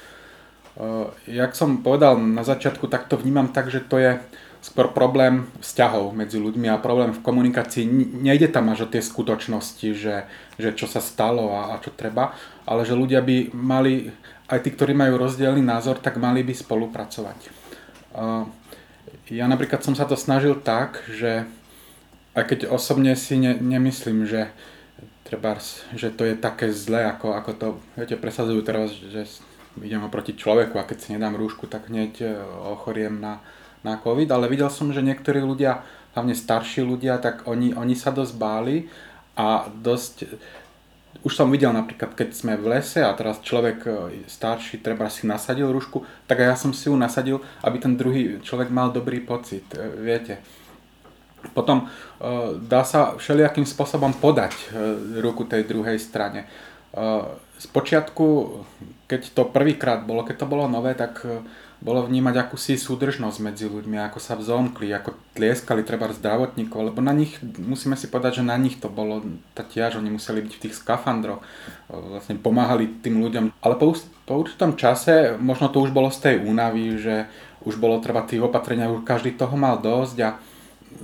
jak som povedal na začiatku, tak to vnímam tak, že to je skôr problém vzťahov medzi ľuďmi a problém v komunikácii. Nejde tam až o tie skutočnosti, že, že čo sa stalo a, a čo treba, ale že ľudia by mali, aj tí, ktorí majú rozdielný názor, tak mali by spolupracovať ja napríklad som sa to snažil tak, že aj keď osobne si ne, nemyslím, že treba, že to je také zlé, ako, ako to, viete, presadzujú teraz, že idem oproti človeku a keď si nedám rúšku, tak hneď e, ochoriem na, na COVID, ale videl som, že niektorí ľudia, hlavne starší ľudia, tak oni, oni sa dosť báli a dosť už som videl napríklad, keď sme v lese a teraz človek e, starší treba si nasadil rúšku, tak ja som si ju nasadil, aby ten druhý človek mal dobrý pocit, e, viete. Potom e, dá sa všelijakým spôsobom podať ruku tej druhej strane. Spočiatku, keď to prvýkrát bolo, keď to bolo nové, tak bolo vnímať akúsi súdržnosť medzi ľuďmi, ako sa vzomkli, ako tlieskali treba zdravotníkov, lebo na nich, musíme si povedať, že na nich to bolo tá tiež, oni museli byť v tých skafandroch, vlastne pomáhali tým ľuďom. Ale po, po určitom čase, možno to už bolo z tej únavy, že už bolo treba tých opatrenia, už každý toho mal dosť a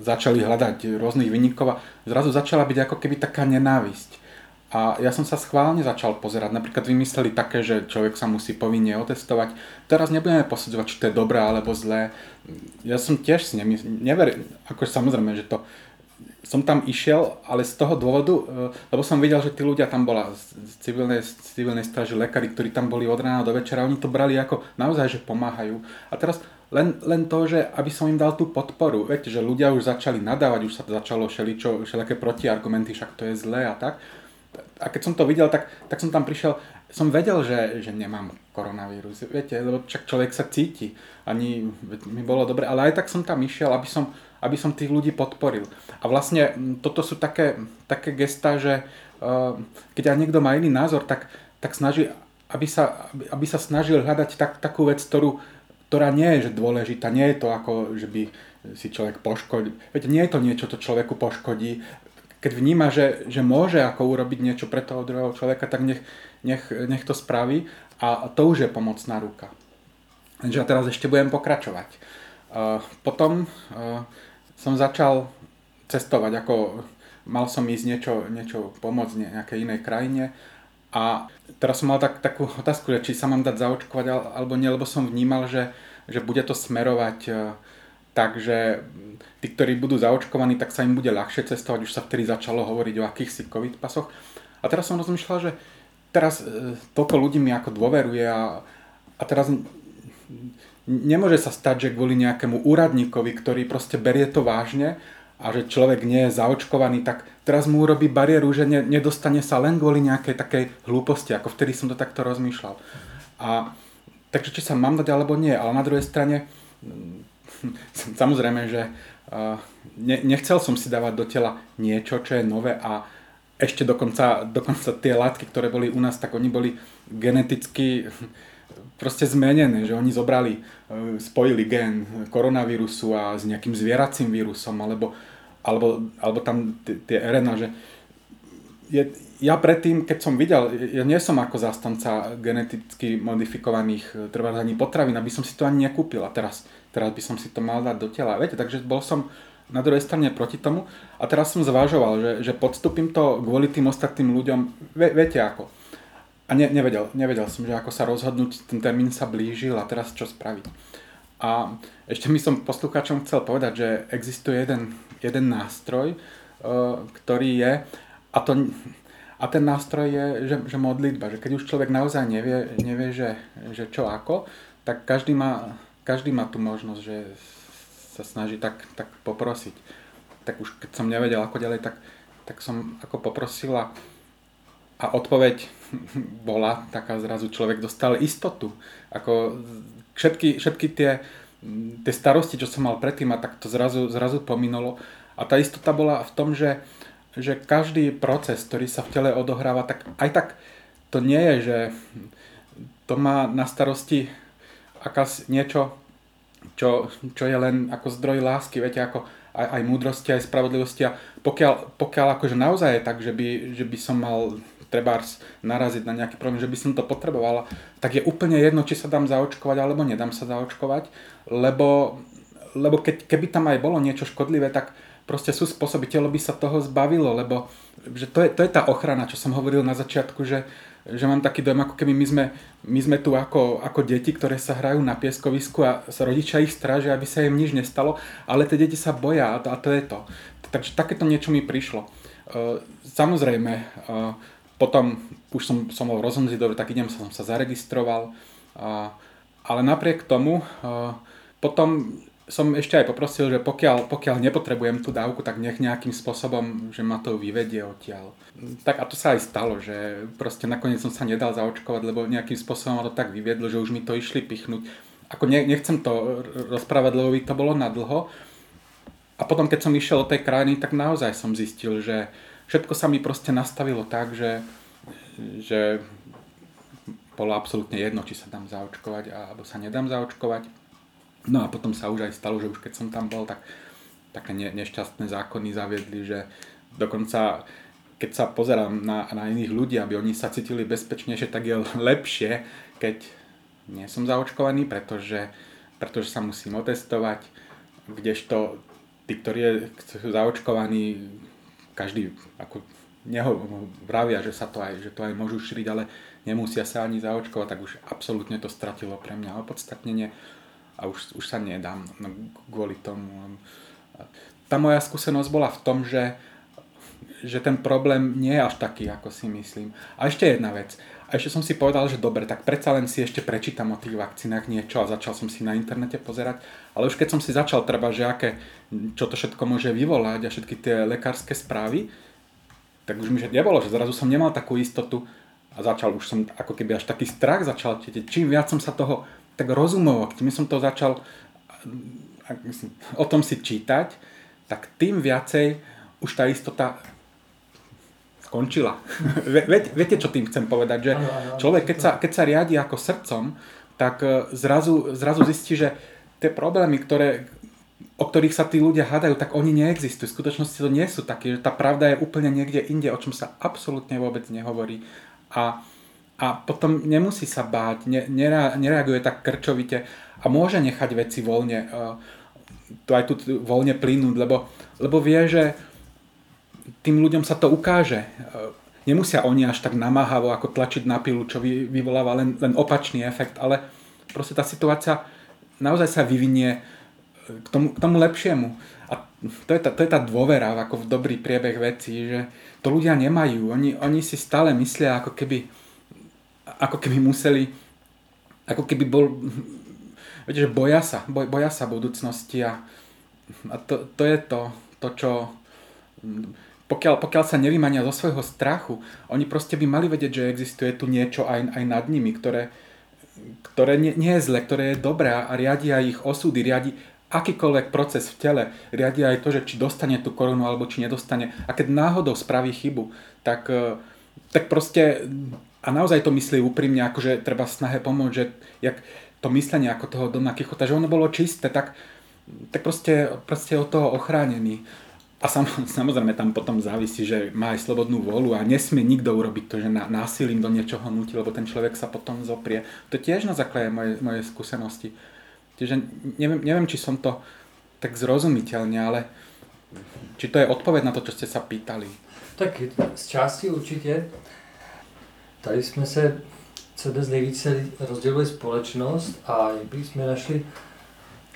začali hľadať rôznych vynikov a zrazu začala byť ako keby taká nenávisť a ja som sa schválne začal pozerať. Napríklad vymysleli také, že človek sa musí povinne otestovať. Teraz nebudeme posudzovať, či to je dobré alebo zlé. Ja som tiež si nemysl... never... Ako samozrejme, že to... Som tam išiel, ale z toho dôvodu, e, lebo som videl, že tí ľudia tam bola z civilnej, z civilnej straži, lekári, ktorí tam boli od rána do večera, oni to brali ako naozaj, že pomáhajú. A teraz len, len to, že aby som im dal tú podporu. Viete, že ľudia už začali nadávať, už sa začalo všeličo, všelijaké protiargumenty, však to je zlé a tak a keď som to videl, tak, tak som tam prišiel, som vedel, že, že nemám koronavírus, viete, lebo však človek sa cíti, ani mi bolo dobre, ale aj tak som tam išiel, aby som, aby som tých ľudí podporil. A vlastne toto sú také, také gesta, že uh, keď aj niekto má iný názor, tak, tak snaží, aby sa, aby, aby sa snažil hľadať tak, takú vec, ktorú, ktorá nie je že dôležitá, nie je to ako, že by si človek poškodí. Veď nie je to niečo, čo človeku poškodí keď vníma, že, že môže ako urobiť niečo pre toho druhého človeka, tak nech, nech, nech to spraví a to už je pomocná ruka. Takže ja teraz ešte budem pokračovať. Uh, potom uh, som začal cestovať, ako mal som ísť niečo, niečo pomôcť nejakej inej krajine a teraz som mal tak, takú otázku, že či sa mám dať zaočkovať alebo nie, lebo som vnímal, že, že bude to smerovať uh, takže tí, ktorí budú zaočkovaní, tak sa im bude ľahšie cestovať. Už sa vtedy začalo hovoriť o akýchsi COVID pasoch. A teraz som rozmýšľal, že teraz e, toľko ľudí mi ako dôveruje a, a teraz nemôže sa stať, že kvôli nejakému úradníkovi, ktorý proste berie to vážne a že človek nie je zaočkovaný, tak teraz mu urobí bariéru, že ne, nedostane sa len kvôli nejakej takej hlúposti, ako vtedy som to takto rozmýšľal. A takže či sa mám dať alebo nie, ale na druhej strane samozrejme, že ne, nechcel som si dávať do tela niečo, čo je nové a ešte dokonca, dokonca tie látky, ktoré boli u nás, tak oni boli geneticky proste zmenené, že oni zobrali, e, spojili gen koronavírusu a s nejakým zvieracím vírusom, alebo, alebo, alebo tam tie RNA, že je, ja predtým, keď som videl, ja nie som ako zástanca geneticky modifikovaných e, trvá ani potravín, aby som si to ani nekúpil a teraz teraz by som si to mal dať do tela. Viete, takže bol som na druhej strane proti tomu a teraz som zvažoval, že, že podstúpim to kvôli tým ostatným ľuďom, vie, viete ako. A ne, nevedel, nevedel som, že ako sa rozhodnúť, ten termín sa blížil a teraz čo spraviť. A ešte mi som poslucháčom chcel povedať, že existuje jeden, jeden nástroj, uh, ktorý je, a, to, a ten nástroj je, že, že modlitba, že keď už človek naozaj nevie, nevie že, že čo ako, tak každý má každý má tú možnosť, že sa snaží tak, tak poprosiť. Tak už keď som nevedel ako ďalej, tak, tak som ako poprosila a odpoveď bola taká zrazu človek dostal istotu. Ako všetky, všetky tie, tie starosti, čo som mal predtým a tak to zrazu, zrazu pominulo. A tá istota bola v tom, že, že každý proces, ktorý sa v tele odohráva, tak aj tak to nie je, že to má na starosti aká niečo, čo, čo je len ako zdroj lásky, viete, ako aj, aj múdrosti, aj spravodlivosti a pokiaľ, pokiaľ akože naozaj je tak, že by, že by som mal trebárs naraziť na nejaký problém, že by som to potrebovala, tak je úplne jedno, či sa dám zaočkovať alebo nedám sa zaočkovať, lebo, lebo keď, keby tam aj bolo niečo škodlivé, tak proste sú spôsoby, telo by sa toho zbavilo, lebo že to, je, to je tá ochrana, čo som hovoril na začiatku, že, že mám taký dojem, ako keby my sme, my sme tu ako, ako deti, ktoré sa hrajú na pieskovisku a sa rodičia ich strážia, aby sa im nič nestalo, ale tie deti sa boja a to, a to je to. Takže takéto niečo mi prišlo. Uh, samozrejme, uh, potom už som, som bol rozhodnutý, dobre, tak idem, som sa zaregistroval, uh, ale napriek tomu potom som ešte aj poprosil, že pokiaľ, pokiaľ nepotrebujem tú dávku, tak nech nejakým spôsobom, že ma to vyvedie odtiaľ. Tak a to sa aj stalo, že proste nakoniec som sa nedal zaočkovať, lebo nejakým spôsobom ma to tak vyviedlo, že už mi to išli pichnúť. Ako ne, nechcem to rozprávať, lebo by to bolo na dlho. A potom, keď som išiel do tej krajiny, tak naozaj som zistil, že všetko sa mi proste nastavilo tak, že, že bolo absolútne jedno, či sa dám zaočkovať alebo sa nedám zaočkovať. No a potom sa už aj stalo, že už keď som tam bol, tak také ne, nešťastné zákony zaviedli, že dokonca keď sa pozerám na, na iných ľudí, aby oni sa cítili bezpečnejšie, tak je lepšie, keď nie som zaočkovaný, pretože, pretože sa musím otestovať, kdežto tí, ktorí sú zaočkovaní, každý ako neho vravia, že sa to aj, že to aj môžu šíriť, ale nemusia sa ani zaočkovať, tak už absolútne to stratilo pre mňa opodstatnenie a už, už sa nedám no, kvôli tomu. Tá moja skúsenosť bola v tom, že že ten problém nie je až taký, ako si myslím. A ešte jedna vec. A ešte som si povedal, že dobre, tak predsa len si ešte prečítam o tých vakcínach niečo a začal som si na internete pozerať. Ale už keď som si začal treba, že aké, čo to všetko môže vyvolať a všetky tie lekárske správy, tak už mi že nebolo, že zrazu som nemal takú istotu a začal už som ako keby až taký strach začal tietieť. Čím viac som sa toho tak rozumoval, tým som to začal o tom si čítať, tak tým viacej už tá istota skončila. Viete, čo tým chcem povedať? Že človek, keď sa, keď sa riadi ako srdcom, tak e, zrazu, zrazu zistí, že tie problémy, ktoré, o ktorých sa tí ľudia hádajú, tak oni neexistujú. V skutočnosti to nie sú také, že tá pravda je úplne niekde inde, o čom sa absolútne vôbec nehovorí. A, a potom nemusí sa báť, ne, nereaguje tak krčovite a môže nechať veci voľne, uh, tu aj tu voľne plynúť, lebo, lebo vie, že tým ľuďom sa to ukáže. E, nemusia oni až tak namáhavo ako tlačiť na pilu, čo vyvoláva len, len opačný efekt, ale proste tá situácia naozaj sa vyvinie e, k tomu, k tomu lepšiemu. A to je, tá, to je tá dôvera ako v dobrý priebeh vecí, že to ľudia nemajú. Oni, oni si stále myslia, ako keby, ako keby museli, ako keby bol, viete, že boja sa, boj, boja sa budúcnosti a, a to, to je to, to, čo pokiaľ, pokiaľ sa nevymania zo svojho strachu, oni proste by mali vedieť, že existuje tu niečo aj, aj nad nimi, ktoré, ktoré nie, nie je zle, ktoré je dobré a riadia ich osudy, riadi akýkoľvek proces v tele, riadia aj to, že či dostane tú korunu alebo či nedostane. A keď náhodou spraví chybu, tak, e, tak proste a naozaj to myslí úprimne, akože treba snahe pomôcť, že jak to myslenie ako toho Dona Kichota, že ono bolo čisté, tak, tak proste, proste od toho ochránený. A sam, samozrejme tam potom závisí, že má aj slobodnú vôľu a nesmie nikto urobiť to, že násilím do niečoho nutí, lebo ten človek sa potom zoprie. To tiež na základe mojej, mojej skúsenosti. Čiže neviem, neviem, či som to tak zrozumiteľne, ale či to je odpoveď na to, čo ste sa pýtali. Tak z části určitě. Tady jsme se co dnes nejvíce rozdělili společnost a jak jsme našli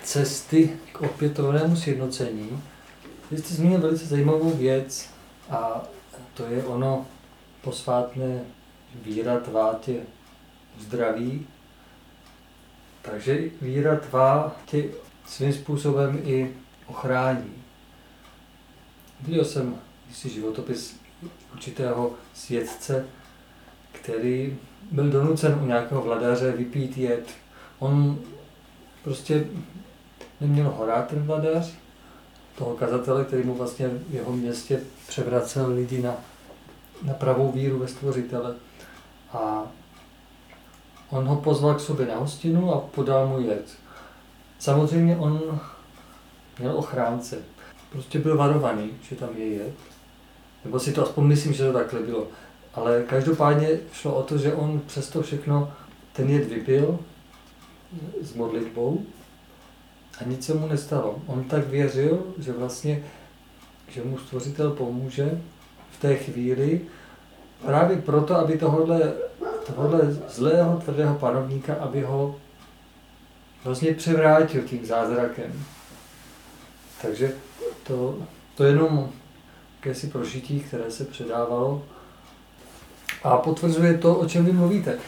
cesty k opětovnému sjednocení, vy jste zmínil velice zajímavou věc a to je ono posvátné víra tvá tě zdraví. Takže víra tvá tě svým způsobem i ochrání. Viděl jsem si životopis určitého svědce, který byl donucen u nějakého vladaře vypít jed. On prostě neměl ho rád ten vladař, toho kazatele, který mu vlastně v jeho městě převracel lidi na, na pravou víru ve stvořitele. A on ho pozval k sobě na hostinu a podal mu jed. Samozřejmě on měl ochránce. Prostě byl varovaný, že tam je jed. Nebo si to aspoň myslím, že to takhle bylo. Ale každopádně šlo o to, že on přesto všechno ten jed vypil s modlitbou a nic se mu nestalo. On tak věřil, že vlastně, že mu stvořitel pomůže v té chvíli, právě proto, aby tohohle, tohohle zlého, tvrdého panovníka, aby ho vlastně převrátil tím zázrakem. Takže to, to je jenom jakési prožití, které se předávalo a potvrzuje to, o čem vy mluvíte.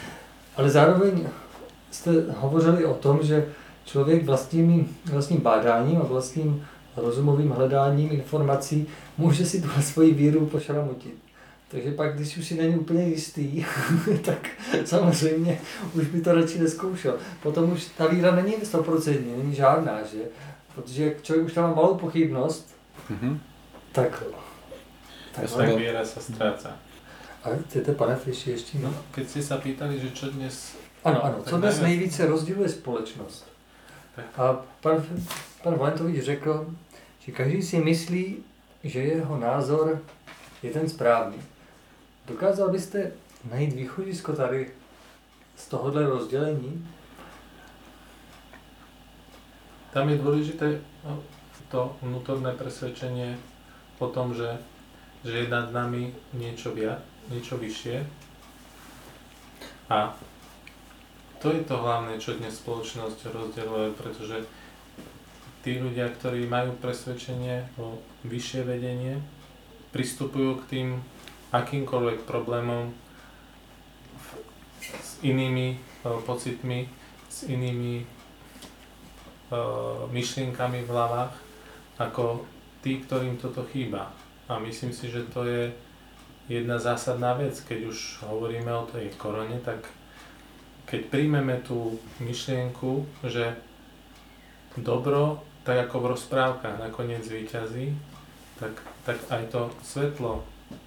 Ale zároveň jste hovořili o tom, že člověk vlastním, vlastním bádáním a vlastním rozumovým hledáním informací může si tuhle svoji víru pošramotit. Takže pak, když už si není úplně jistý, tak samozřejmě už by to radši neskoušel. Potom už ta víra není 100%, není žádná, že? Protože člověk už tam má malou pochybnost, mm-hmm. tak... tak víra se ztráca. A A chcete, pane Fiši, ještě? No, keď ste sa pýtali, že čo dnes... Ano, ano. Tak Co dnes nejvíce rozděluje společnost? A pan, pan Valentovič řekl, že každý si myslí, že jeho názor je ten správný. Dokázal byste najít východisko tady z tohohle rozdělení? Tam je dôležité to vnútorné presvedčenie o tom, že, že je nad nami niečo viac, niečo vyššie. A to je to hlavné, čo dnes spoločnosť rozdeľuje, pretože tí ľudia, ktorí majú presvedčenie o vyššie vedenie, pristupujú k tým akýmkoľvek problémom s inými e, pocitmi, s inými e, myšlienkami v hlavách, ako tí, ktorým toto chýba. A myslím si, že to je jedna zásadná vec, keď už hovoríme o tej korone, tak keď príjmeme tú myšlienku, že dobro, tak ako v rozprávkach nakoniec zvíťazí, tak, tak aj to svetlo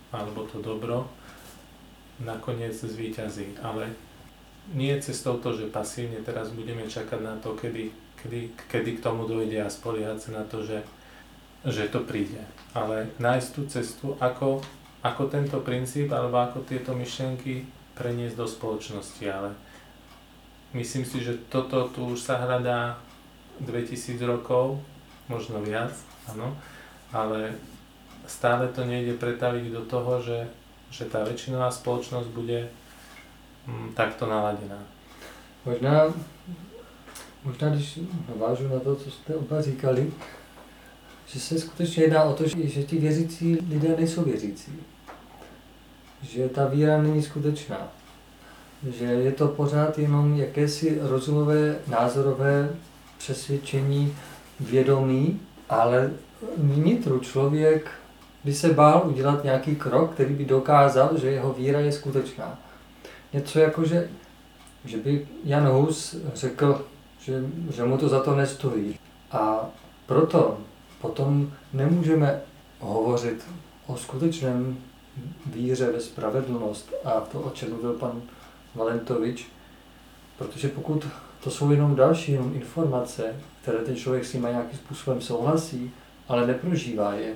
alebo to dobro nakoniec zvíťazí. Ale nie cestou to, že pasívne teraz budeme čakať na to, kedy, kedy, kedy k tomu dojde a spoliehať sa na to, že, že to príde. Ale nájsť tú cestu, ako, ako tento princíp alebo ako tieto myšlienky preniesť do spoločnosti. Ale myslím si, že toto tu už sa hľadá 2000 rokov, možno viac, áno, ale stále to nejde pretaviť do toho, že, že tá väčšinová spoločnosť bude mm, takto naladená. Možná, možná když navážu na to, co jste oba říkali, že se skutečně jedná o to, že, že ti věřící lidé nejsou věřící. Že ta víra není skutečná. Že je to pořád jenom jakési rozumové, názorové přesvědčení, vědomí, ale vnitru člověk by se bál udělat nějaký krok, který by dokázal, že jeho víra je skutečná. Něco jako, že že by Jan Hus řekl, že, že mu to za to nestojí. A proto potom nemůžeme hovořit o skutečném víře ve spravedlnost a to, o čem mluvil pan Valentovič, protože pokud to jsou jenom další jenom informace, které ten člověk s nimi nějakým způsobem souhlasí, ale neprožívá je,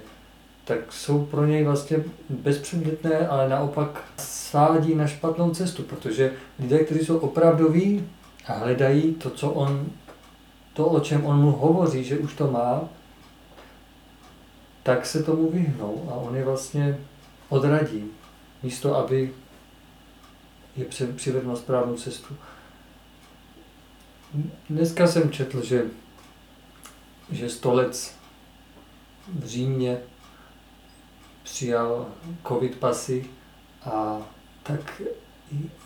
tak jsou pro něj vlastně bezpředmětné, ale naopak svádí na špatnou cestu, protože lidé, kteří jsou opravdoví a hledají to, co on, to, o čem on mu hovoří, že už to má, tak se tomu vyhnou a on je vlastně odradí, místo aby je při- přivedl na správnou cestu. Dneska jsem četl, že, že stolec v Římě přijal covid pasy a tak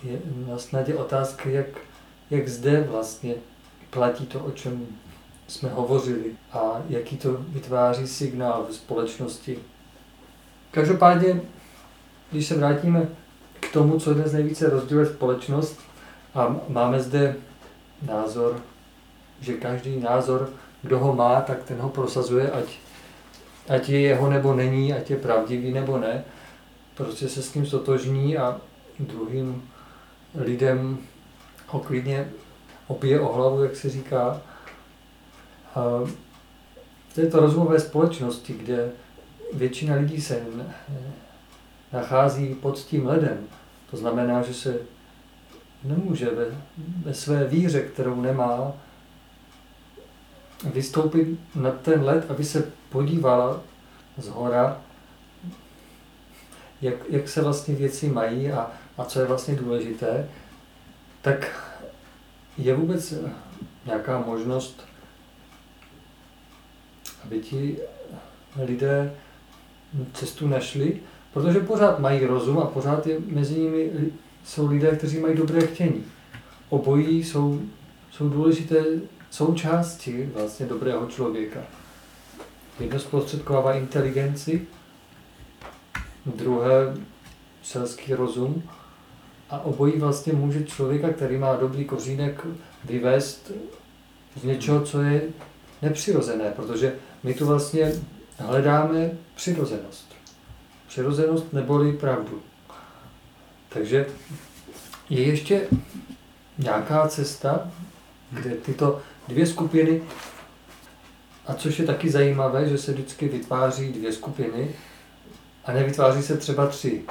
je na snadě otázka, jak, jak zde vlastně platí to, o čem jsme hovořili a jaký to vytváří signál ve společnosti. Každopádně, když se vrátíme k tomu, co dnes nejvíce rozděluje společnost. A máme zde názor, že každý názor, kdo ho má, tak ten ho prosazuje, ať, ať je jeho nebo není, ať je pravdivý nebo ne, prostě se s tím stotožní a druhým lidem ho klidně opije o hlavu, jak se říká. A v této rozumové společnosti, kde většina lidí se nachází pod tím ledem, to znamená, že se nemůže ve, ve své víře, kterou nemá, vystoupit na ten led, aby se podívala z hora, jak, jak se vlastně věci mají a, a co je vlastně důležité, tak je vůbec nějaká možnost, aby ti lidé cestu našli, protože pořád mají rozum a pořád je mezi nimi jsou lidé, kteří mají dobré chtění. Obojí jsou, jsou důležité součásti vlastně dobrého člověka. Jedno zprostředkovává inteligenci, druhé selský rozum a obojí vlastně může člověka, který má dobrý kořínek, vyvést z něčeho, co je nepřirozené, protože my tu vlastně hledáme přirozenost. Přirozenost neboli pravdu. Takže je ještě nějaká cesta, kde tyto dvě skupiny, a což je taky zajímavé, že se vždycky vytváří dvě skupiny a nevytváří se třeba tři.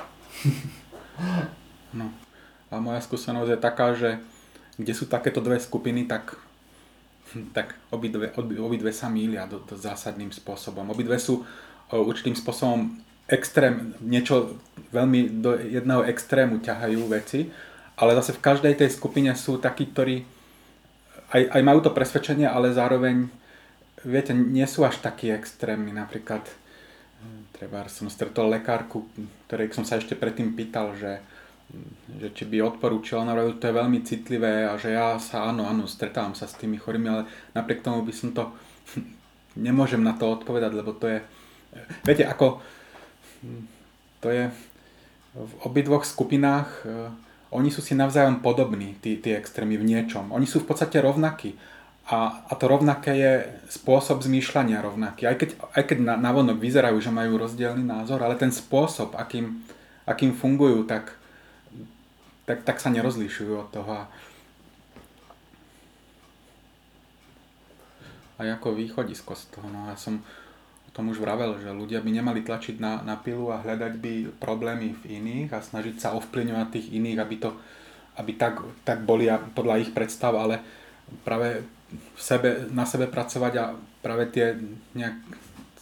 no. A moja skúsenosť je taká, že kde sú takéto dve skupiny, tak, tak obidve, obidve sa mília do, do zásadným spôsobom. Obidve sú určitým spôsobom extrém, niečo veľmi do jedného extrému ťahajú veci, ale zase v každej tej skupine sú takí, ktorí aj, aj majú to presvedčenie, ale zároveň, viete, nie sú až takí extrémni. Napríklad, treba som stretol lekárku, ktorej som sa ešte predtým pýtal, že, že či by odporúčila, ona to je veľmi citlivé a že ja sa, áno, áno, stretávam sa s tými chorými, ale napriek tomu by som to, nemôžem na to odpovedať, lebo to je, viete, ako, to je v obidvoch skupinách oni sú si navzájom podobní, tí, tí extrémy v niečom. Oni sú v podstate rovnakí. A, a to rovnaké je spôsob zmýšľania rovnaký. Aj keď, aj keď na, na vonok vyzerajú, že majú rozdielný názor, ale ten spôsob, akým, akým fungujú, tak, tak, tak sa nerozlišujú od toho. A ako východisko z toho. No ja som, tom už vravel, že ľudia by nemali tlačiť na, na pilu a hľadať by problémy v iných a snažiť sa ovplyvňovať tých iných, aby, to, aby tak, tak boli podľa ich predstav, ale práve v sebe, na sebe pracovať a práve tie nejak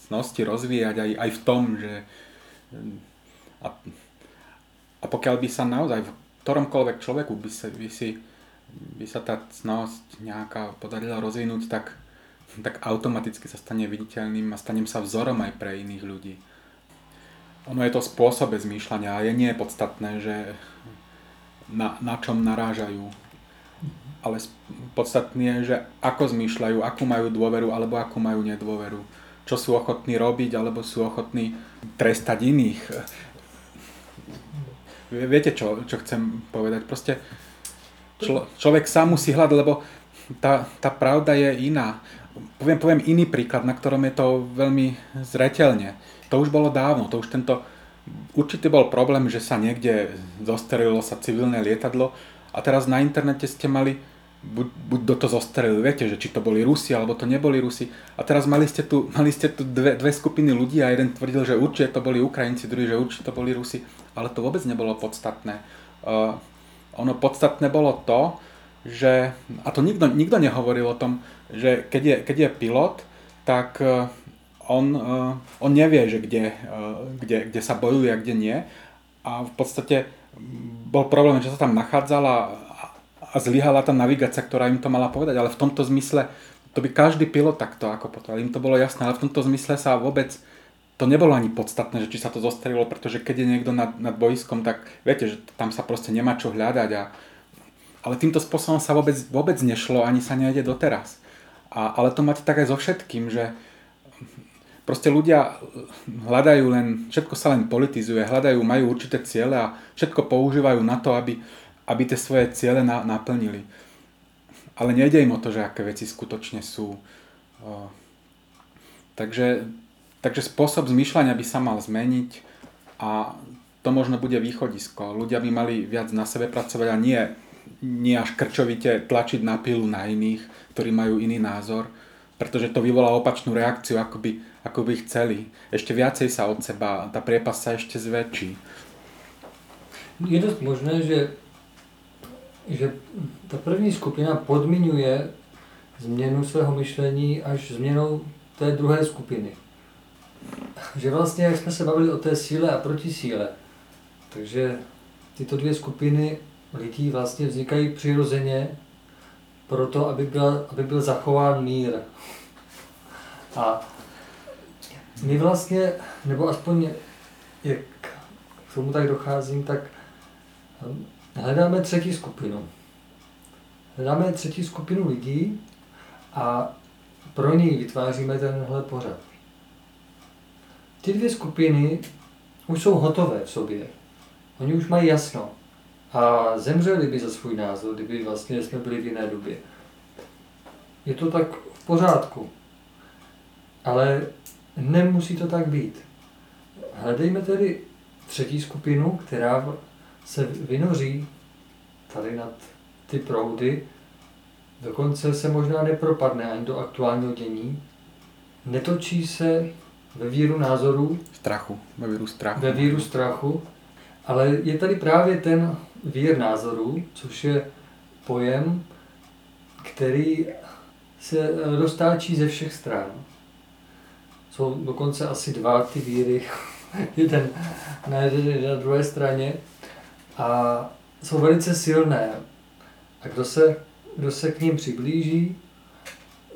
cnosti rozvíjať aj, aj v tom, že a, a pokiaľ by sa naozaj v ktoromkoľvek človeku by, sa, by, si, by sa tá cnosť nejaká podarila rozvinúť, tak tak automaticky sa stane viditeľným a stanem sa vzorom aj pre iných ľudí. Ono je to spôsobe zmýšľania a je nie je podstatné, že na, na čom narážajú. Ale podstatné je, že ako zmýšľajú, akú majú dôveru alebo akú majú nedôveru. Čo sú ochotní robiť alebo sú ochotní trestať iných. Viete, čo, čo chcem povedať? Proste člo, človek sám musí hľadať, lebo tá, tá pravda je iná poviem, poviem iný príklad, na ktorom je to veľmi zretelne. To už bolo dávno, to už tento, určite bol problém, že sa niekde zostrelilo sa civilné lietadlo a teraz na internete ste mali buď, buď do to zostrelili, viete, že či to boli Rusi alebo to neboli Rusi. A teraz mali ste tu, mali ste tu dve, dve skupiny ľudí a jeden tvrdil, že určite to boli Ukrajinci, druhý, že určite to boli Rusi. Ale to vôbec nebolo podstatné. Uh, ono podstatné bolo to, že, a to nikto, nikto nehovoril o tom, že keď je, keď je pilot, tak e, on, e, on nevie, že kde, e, kde, kde sa bojuje a kde nie. A v podstate bol problém, že sa tam nachádzala a zlyhala tá navigácia, ktorá im to mala povedať, ale v tomto zmysle to by každý pilot takto ako potom, im to bolo jasné, ale v tomto zmysle sa vôbec to nebolo ani podstatné, že či sa to zostrelilo, pretože keď je niekto nad, nad bojskom, tak viete, že tam sa proste nemá čo hľadať a ale týmto spôsobom sa vôbec, vôbec nešlo, ani sa nejde doteraz. A, ale to máte tak aj so všetkým, že proste ľudia hľadajú len, všetko sa len politizuje, hľadajú, majú určité ciele a všetko používajú na to, aby, aby tie svoje ciele na, naplnili. Ale nejde im o to, že aké veci skutočne sú. Takže, takže spôsob zmýšľania by sa mal zmeniť a to možno bude východisko. Ľudia by mali viac na sebe pracovať a nie nie až krčovite tlačiť na pilu na iných, ktorí majú iný názor, pretože to vyvolá opačnú reakciu, ako by, ako by chceli. Ešte viacej sa od seba, tá priepas sa ešte zväčší. Je dosť možné, že, že ta první skupina podmiňuje změnu svého myšlení až změnou té druhé skupiny. Že vlastně, jak jsme se bavili o té síle a proti síle, takže tyto dvě skupiny lidí vlastně vznikají přirozeně proto, aby byl, aby byl zachován mír. A my vlastně, nebo aspoň jak k tomu tak docházím, tak hm, hledáme třetí skupinu. Hledáme třetí skupinu lidí a pro ní vytváříme tenhle pořad. Ty dvě skupiny už jsou hotové v sobě. Oni už mají jasno a zemřeli by za svůj názor, kdyby vlastně jsme byli v jiné době. Je to tak v pořádku. Ale nemusí to tak být. Hledejme tedy třetí skupinu, která se vynoří tady nad ty proudy, dokonce se možná nepropadne ani do aktuálního dění, netočí se ve víru názorů, Strachu, ve víru strachu. ve víru strachu, ale je tady právě ten vír názorů, což je pojem, který se roztáčí ze všech stran. Jsou dokonce asi dva ty víry, jeden na jedné na druhé straně a jsou velice silné. A kdo se, kdo se k ním přiblíží,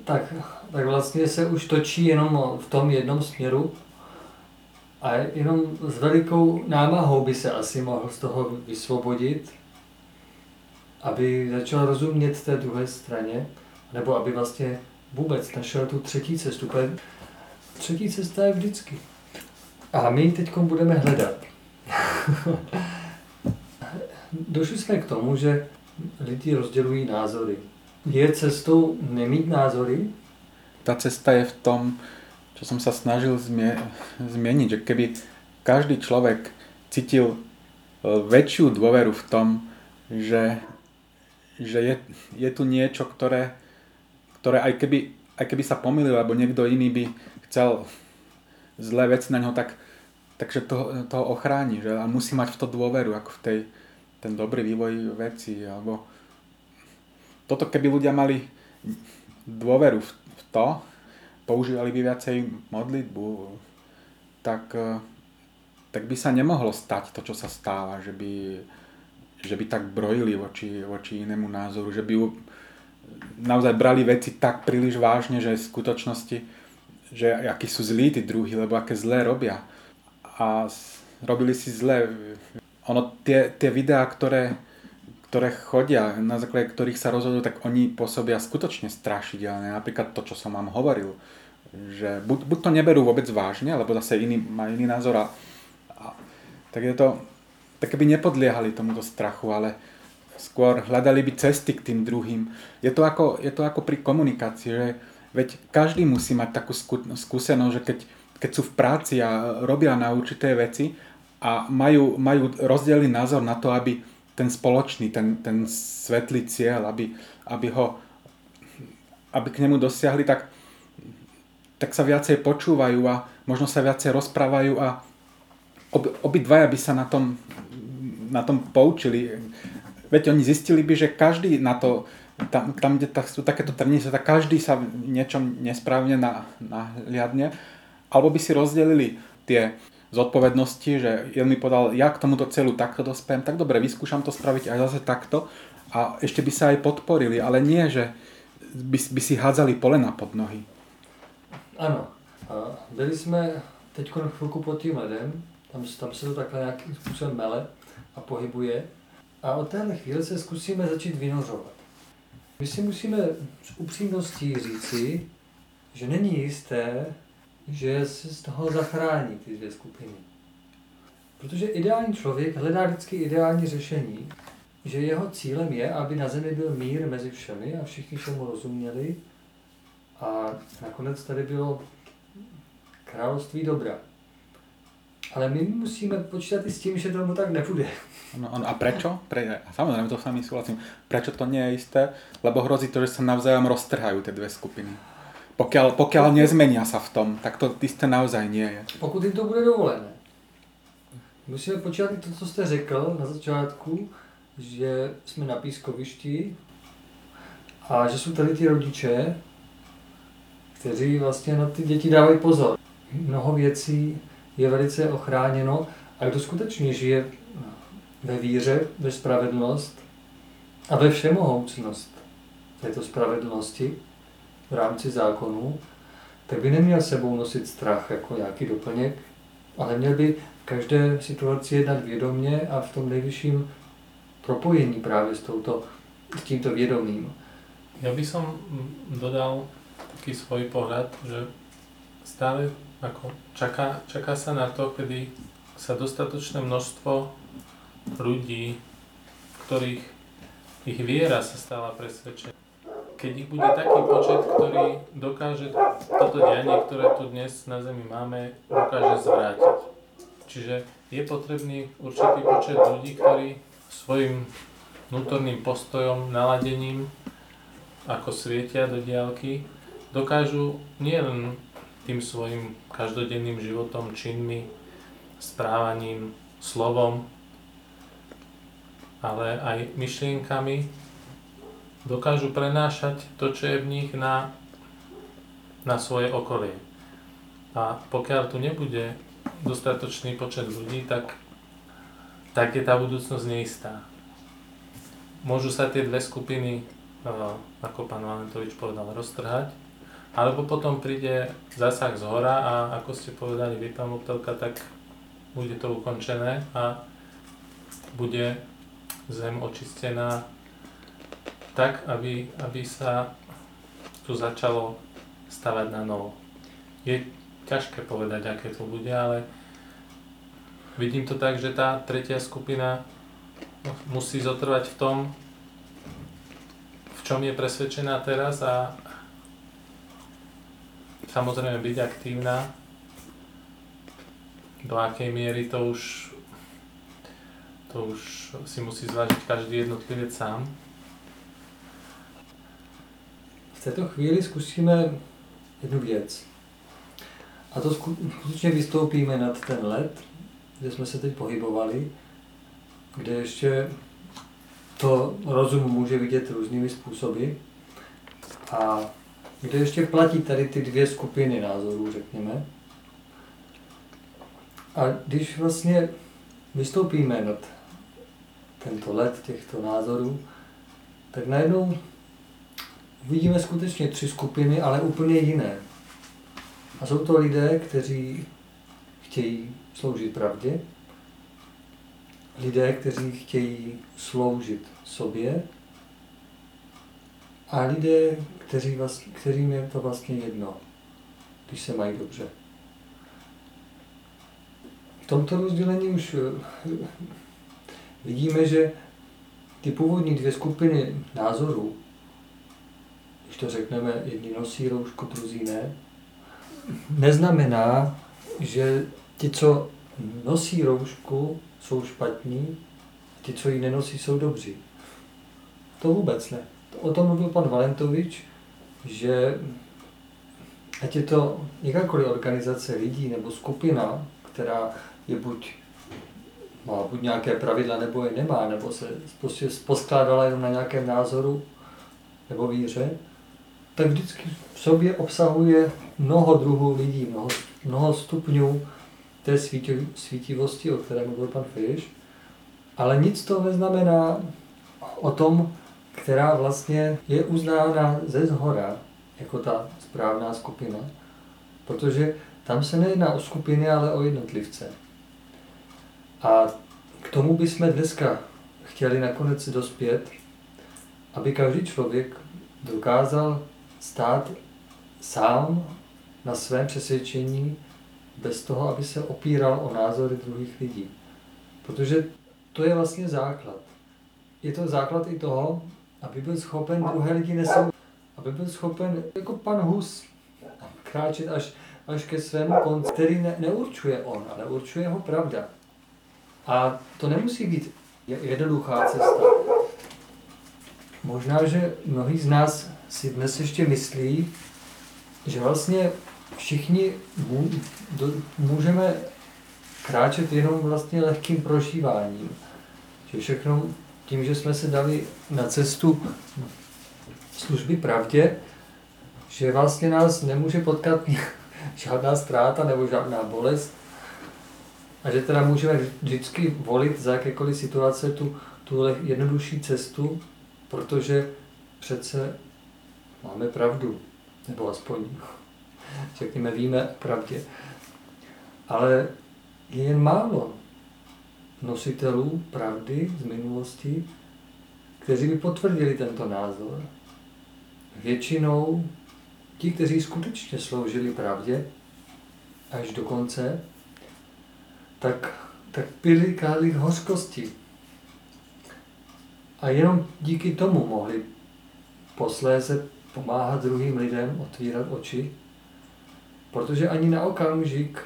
tak, tak vlastně se už točí jenom v tom jednom směru a jenom s velikou námahou by se asi mohl z toho vysvobodit, aby začal rozumět té druhé straně, nebo aby vlastně vůbec našel tu třetí cestu. Třetí cesta je vždycky. A my teď budeme hledat. Došli jsme k tomu, že lidi rozdělují názory. Je cestou nemít názory? Tá cesta je v tom, čo som sa snažil zmie- zmieniť, že keby každý človek cítil e, väčšiu dôveru v tom, že, že je, je tu niečo, ktoré, ktoré aj, keby, aj keby sa pomýlil, alebo niekto iný by chcel zlé veci na ňo, tak, takže to, toho ochráni. Že? A musí mať v to dôveru, ako v tej, ten dobrý vývoj veci. Alebo toto keby ľudia mali dôveru v, v to, používali by viacej modlitbu, tak, eh, tak by sa nemohlo stať to, čo sa stáva, že by, že by tak brojili voči, voči inému názoru, že by naozaj brali veci tak príliš vážne, že v skutočnosti, že akí sú zlí tí druhí, lebo aké zlé robia. A robili si zlé. Ono, tie, tie videá, ktoré, ktoré chodia, na základe ktorých sa rozhodujú, tak oni pôsobia skutočne strašidelne. Napríklad to, čo som vám hovoril, že buď, buď to neberú vôbec vážne, alebo zase iný, má iný názor a, a tak je to, tak by nepodliehali tomuto strachu, ale skôr hľadali by cesty k tým druhým. Je to ako, je to ako pri komunikácii, že veď každý musí mať takú skú- skúsenosť, že keď, keď sú v práci a robia na určité veci a majú, majú rozdielný názor na to, aby ten spoločný, ten, ten svetlý cieľ, aby, aby ho aby k nemu dosiahli, tak, tak sa viacej počúvajú a možno sa viacej rozprávajú a ob, obidvaja by sa na tom, na tom poučili. Veď oni zistili by, že každý na to, tam, tam kde tak, sú takéto trnice, tak každý sa niečom nesprávne na, nahliadne, alebo by si rozdelili tie zodpovednosti, že jeden mi povedal, ja k tomuto celu takto dospiem, tak dobre, vyskúšam to spraviť aj zase takto a ešte by sa aj podporili, ale nie, že by, by si hádzali polena pod nohy. Ano. Byli jsme teď chvilku pod tím ledem, tam, tam se to takhle nějakým způsobem mele a pohybuje. A od téhle chvíle se zkusíme začít vynořovat. My si musíme s upřímností říci, že není jisté, že se z toho zachrání ty dvě skupiny. Protože ideální člověk hledá vždycky ideální řešení, že jeho cílem je, aby na zemi byl mír mezi všemi a všichni všemu rozuměli a nakonec tady bylo království dobra. Ale my musíme počítat i s tím, že tomu tak nebude. No, no a prečo? Pre, samozrejme, to s vami súhlasím. Prečo to nie je isté? Lebo hrozí to, že sa navzájom roztrhajú tie dve skupiny. Pokiaľ, pokiaľ nezmenia sa v tom, tak to isté naozaj nie je. Pokud jim to bude dovolené. Musíme počítat i to, co jste řekl na začátku, že jsme na pískovišti a že jsou tady ty rodiče, kteří vlastně na ty děti dávají pozor. Mnoho věcí je velice ochráněno a kdo skutečně žije ve víře, ve spravedlnost a ve všemohoucnost této spravedlnosti v rámci zákonů, tak by neměl sebou nosit strach jako nějaký doplněk, ale měl by v každé situaci jednat vědomně a v tom nejvyšším propojení právě s, touto, s tímto vědomím. Ja by som dodal taký svoj pohľad, že stále ako čaká, čaká sa na to, kedy sa dostatočné množstvo ľudí, ktorých ich viera sa stala presvedčená. Keď ich bude taký počet, ktorý dokáže toto dianie, ktoré tu dnes na Zemi máme, dokáže zvrátiť. Čiže je potrebný určitý počet ľudí, ktorí svojim vnútorným postojom, naladením, ako svietia do diálky, dokážu nielen tým svojim každodenným životom, činmi, správaním, slovom, ale aj myšlienkami dokážu prenášať to, čo je v nich na, na svoje okolie. A pokiaľ tu nebude dostatočný počet ľudí, tak, tak je tá budúcnosť neistá. Môžu sa tie dve skupiny, ako pán Valentovič povedal, roztrhať, alebo potom príde zásah z hora a ako ste povedali vy, pán Moptelka, tak bude to ukončené a bude zem očistená tak, aby, aby sa tu začalo stavať na novo. Je ťažké povedať, aké to bude, ale vidím to tak, že tá tretia skupina musí zotrvať v tom, v čom je presvedčená teraz a samozrejme byť aktívna. Do akej miery to už, to už si musí zvážiť každý jednotlivec sám. V této chvíli zkusíme jednu věc. A to skutečně vystoupíme nad ten led, kde jsme se teď pohybovali, kde ještě to rozum může vidět různými způsoby a kde ještě platí tady ty dvě skupiny názorů, řekněme. A když vlastně vystoupíme nad tento led těchto názorů, tak najednou vidíme skutečně tři skupiny, ale úplně jiné. A jsou to lidé, kteří chtějí sloužit pravdě, lidé, kteří chtějí sloužit sobě a lidé, kteří vlastně, kterým je to vlastně jedno, když se mají dobře. V tomto rozdělení už eh, vidíme, že ty původní dvě skupiny názorů, když to řekneme, jedni nosí roušku, druzí ne, neznamená, že ti, co nosí roušku, jsou špatní, a ti, co ji nenosí, jsou dobří. To vůbec ne. O tom mluvil pan Valentovič, že ať je to jakákoliv organizace lidí nebo skupina, která je buď má buď nějaké pravidla, nebo je nemá, nebo se prostě poskládala jenom na nějakém názoru nebo víře, tak vždycky v sobě obsahuje mnoho druhů lidí, mnoho, mnoho stupňů té svítivosti, o které mluvil pan Fiš, ale nic to neznamená o tom, která vlastně je uznána ze zhora jako ta správná skupina, protože tam se nejedná o skupiny, ale o jednotlivce. A k tomu bychom dneska chtěli nakonec dospět, aby každý člověk dokázal stát sám na svém přesvědčení bez toho, aby se opíral o názory druhých lidí. Protože to je vlastně základ. Je to základ i toho, aby byl schopen druhé lidi nesou, aby byl schopen, jako pan Hus, kráčet až, až ke svému konci, který ne, neurčuje on, ale určuje ho pravda. A to nemusí být jednoduchá cesta. Možná, že mnohí z nás si dnes ještě myslí, že vlastně všichni můžeme kráčet jenom vlastně lehkým prožíváním. Že všechno tím, že jsme se dali na cestu služby pravdě, že vlastně nás nemůže potkat žádná ztráta nebo žádná bolest a že teda můžeme vždycky volit za jakékoliv situace tu, tu jednodušší cestu, protože přece máme pravdu, nebo aspoň řekněme, víme pravdě. Ale je jen málo nositelů pravdy z minulosti, kteří by potvrdili tento názor. Většinou ti, kteří skutečně sloužili pravdě až do konce, tak, tak pili kálich hořkosti. A jenom díky tomu mohli posléze pomáhat druhým lidem otvírat oči, protože ani na okamžik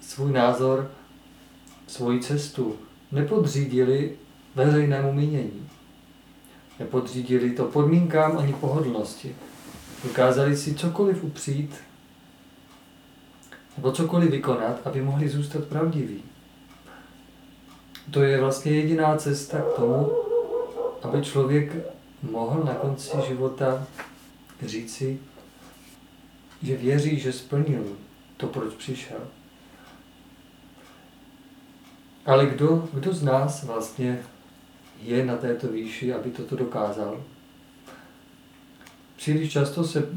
svůj názor svoji cestu nepodřídili veřejnému mínění. Nepodřídili to podmínkám ani pohodlnosti. Dokázali si cokoliv upřít nebo cokoliv vykonat, aby mohli zůstat pravdiví. To je vlastně jediná cesta k tomu, aby člověk mohl na konci života říci, že věří, že splnil to, proč přišel. Ale kdo, kdo z nás vlastně je na této výši, aby toto dokázal? Příliš často se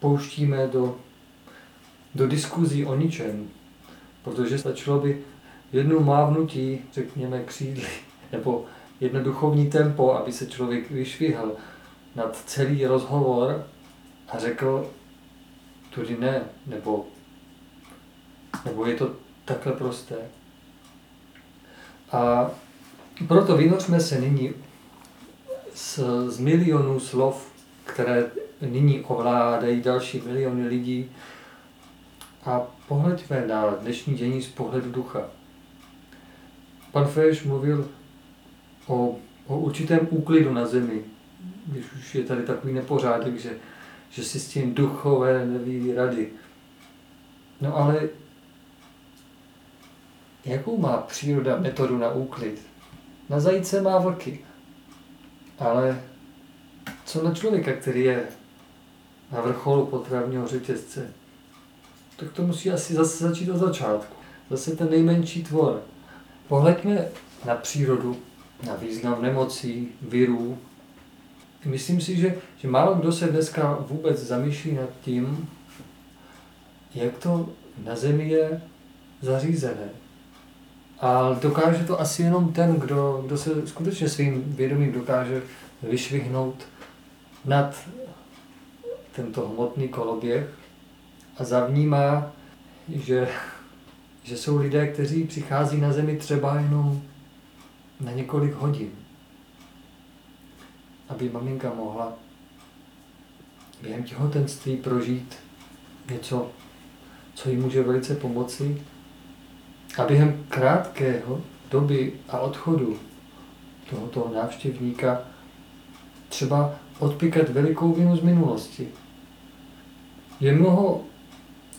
pouštíme do, do diskuzí o ničem, protože stačilo by jednu mávnutí, řekněme, křídly, nebo jedno duchovní tempo, aby se člověk vyšvihl nad celý rozhovor a řekl, tudy ne, nebo, nebo je to takhle prosté. A proto vynořme se nyní z, z milionů slov, které nyní ovládají další miliony lidí a pohleďme na dnešní dění z pohledu ducha. Pan Feš mluvil o, o určitém úklidu na zemi, když už je tady takový nepořádek, že, že si s tím duchové neví rady. No ale jakou má příroda metodu na úklid? Na zajíce má vlky. Ale co na člověka, který je na vrcholu potravního řetězce? Tak to musí asi zase začít od začátku. Zase ten nejmenší tvor. Pohleďme na přírodu, na význam nemocí, virů. Myslím si, že, že málo kdo se dneska vůbec zamýšlí nad tím, jak to na Zemi je zařízené. A dokáže to asi jenom ten, kdo, kdo se skutečně svým vědomím dokáže vyšvihnout nad tento hmotný koloběh a zavnímá, že, že jsou lidé, kteří přichází na zemi třeba jenom na několik hodin, aby maminka mohla během těhotenství prožít něco, co jí může velice pomoci a během krátkého doby a odchodu tohoto návštěvníka třeba odpikat velikou vinu z minulosti. Je mnoho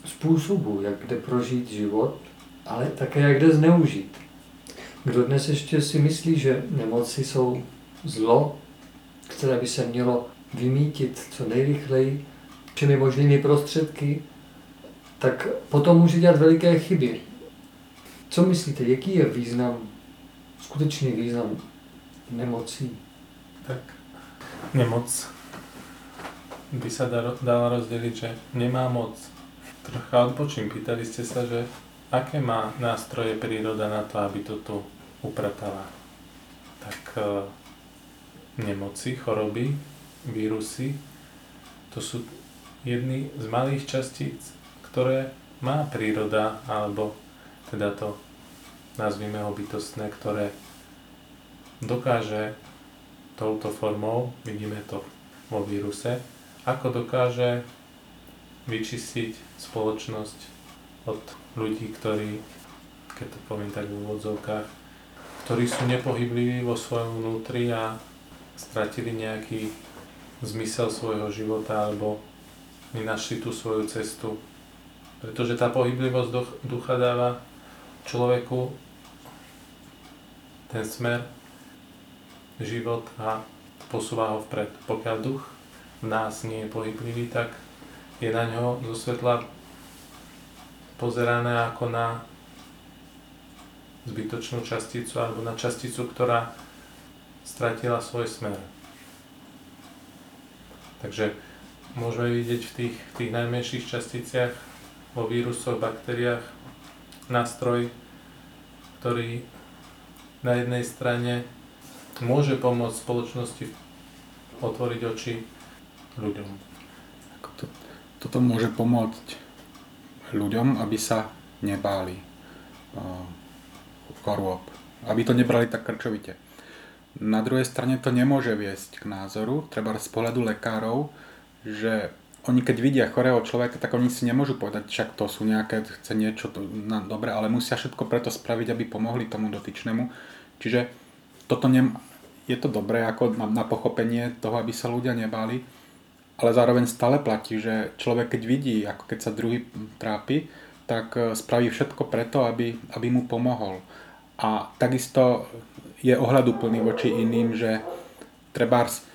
způsobů, jak kde prožít život, ale také jak kde zneužít. Kdo dnes ještě si myslí, že nemoci jsou zlo, které by se mělo vymítit co nejrychleji všemi možnými prostředky, tak potom může dělat veliké chyby. Co myslíte, jaký je význam, skutečný význam nemocí? Tak nemoc by sa dala rozdeliť, že nemá moc. Trocha odpočím, pýtali ste sa, že aké má nástroje príroda na to, aby to tu upratala. Tak e, nemoci, choroby, vírusy, to sú jedny z malých častíc, ktoré má príroda, alebo teda to nazvime ho bytostné, ktoré dokáže touto formou, vidíme to vo víruse, ako dokáže vyčistiť spoločnosť od ľudí, ktorí, keď to poviem tak v úvodzovkách, ktorí sú nepohybliví vo svojom vnútri a stratili nejaký zmysel svojho života alebo nenašli tú svoju cestu. Pretože tá pohyblivosť ducha dáva človeku ten smer, život a posúva ho vpred. Pokiaľ duch v nás nie je pohyblivý, tak je na ňo zo svetla pozerané ako na zbytočnú časticu alebo na časticu, ktorá stratila svoj smer. Takže môžeme vidieť v tých, v tých najmenších časticiach, vo vírusoch, baktériách, nástroj, ktorý na jednej strane môže pomôcť spoločnosti otvoriť oči ľuďom. To, toto môže pomôcť ľuďom, aby sa nebáli chorôb, aby to nebrali tak krčovite. Na druhej strane to nemôže viesť k názoru, treba z pohľadu lekárov, že oni keď vidia chorého človeka, tak oni si nemôžu povedať, však to sú nejaké, chce niečo to, na, dobre, ale musia všetko preto spraviť, aby pomohli tomu dotyčnému. Čiže toto nem, je to dobré ako na, na pochopenie toho, aby sa ľudia nebáli, ale zároveň stále platí, že človek keď vidí, ako keď sa druhý trápi, tak e, spraví všetko preto, aby, aby mu pomohol. A takisto je ohľaduplný voči iným, že trebárs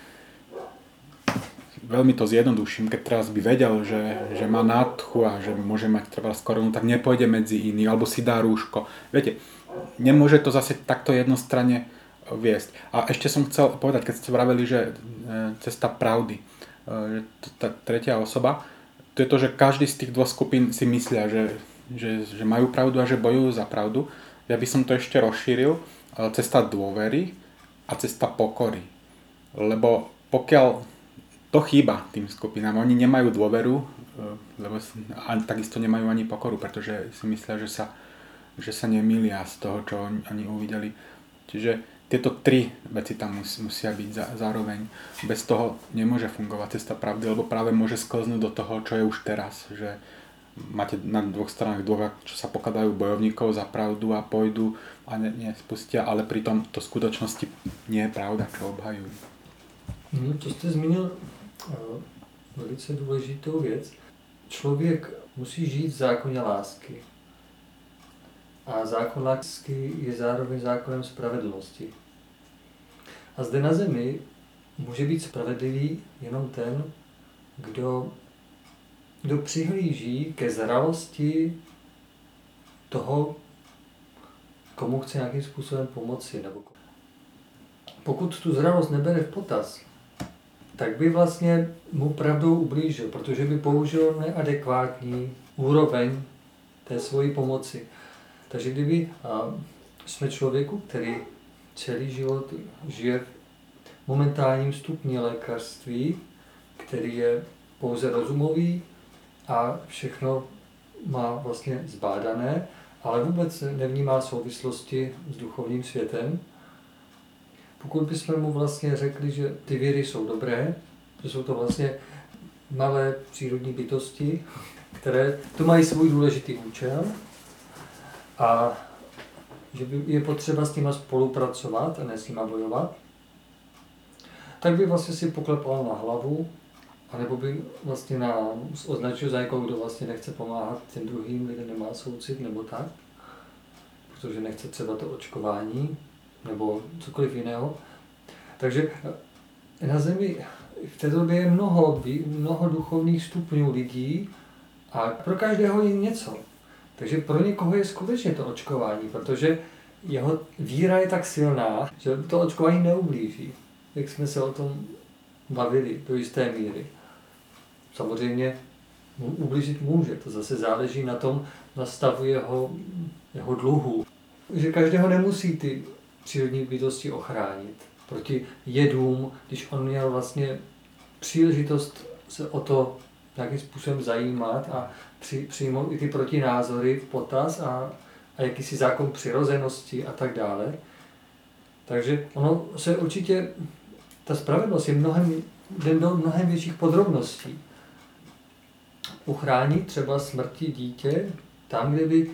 veľmi to zjednoduším, keď teraz by vedel, že, že má nádchu a že môže mať treba koronu, tak nepôjde medzi iných, alebo si dá rúško. Viete, nemôže to zase takto jednostranne viesť. A ešte som chcel povedať, keď ste vraveli, že e, cesta pravdy, e, že tá tretia osoba, to je to, že každý z tých dvoch skupín si myslia, že, že, že majú pravdu a že bojujú za pravdu. Ja by som to ešte rozšíril, cesta dôvery a cesta pokory. Lebo pokiaľ to chýba tým skupinám. Oni nemajú dôveru, e, lebo a takisto nemajú ani pokoru, pretože si myslia, že sa, že sa nemýlia z toho, čo oni, uvideli. Čiže tieto tri veci tam mus, musia byť za, zároveň. Bez toho nemôže fungovať cesta pravdy, lebo práve môže sklznúť do toho, čo je už teraz. Že máte na dvoch stranách dvoch, čo sa pokladajú bojovníkov za pravdu a pôjdu a ne, nespustia, ale pritom to v skutočnosti nie je pravda, čo obhajujú. No, to jste zmínil velice důležitou věc. Člověk musí žít v zákoně lásky. A zákon lásky je zároveň zákonem spravedlnosti. A zde na zemi může být spravedlivý jenom ten, kdo, kdo přihlíží ke zralosti toho, komu chce nějakým způsobem pomoci. Nebo pokud tu zralost nebere v potaz, tak by vlastně mu pravdou ublížil, protože by použil neadekvátní úroveň té svojí pomoci. Takže kdyby jsme člověku, který celý život žije v momentálním stupni lékařství, který je pouze rozumový a všechno má vlastně zbádané, ale vůbec nevnímá souvislosti s duchovním světem, pokud bychom mu vlastně řekli, že ty věry jsou dobré, že jsou to vlastně malé přírodní bytosti, které to mají svůj důležitý účel a že by je potřeba s nima spolupracovat a ne s nima bojovat, tak by vlastně si poklepal na hlavu, anebo by vlastně na, označil za někoho, kdo vlastně nechce pomáhat těm druhým, lidem nemá soucit nebo tak, protože nechce třeba to očkování, nebo cokoliv jiného. Takže na Zemi v té době je mnoho, mnoho duchovních stupňů lidí a pro každého je něco. Takže pro někoho je skutečně to očkování, protože jeho víra je tak silná, že to očkování neublíží. Jak jsme se o tom bavili do jisté míry. Samozřejmě ublížit může, to zase záleží na tom, na stavu jeho, jeho dluhu. Že každého nemusí ty přírodní bytosti ochránit proti jedům, když on měl vlastně příležitost se o to nějakým způsobem zajímat a při, přijmout i ty protinázory v potaz a, a jakýsi zákon přirozenosti a tak dále. Takže ono se určitě, ta spravedlnost je mnohem, jde do mnohem větších podrobností. Uchránit třeba smrti dítě tam, kde by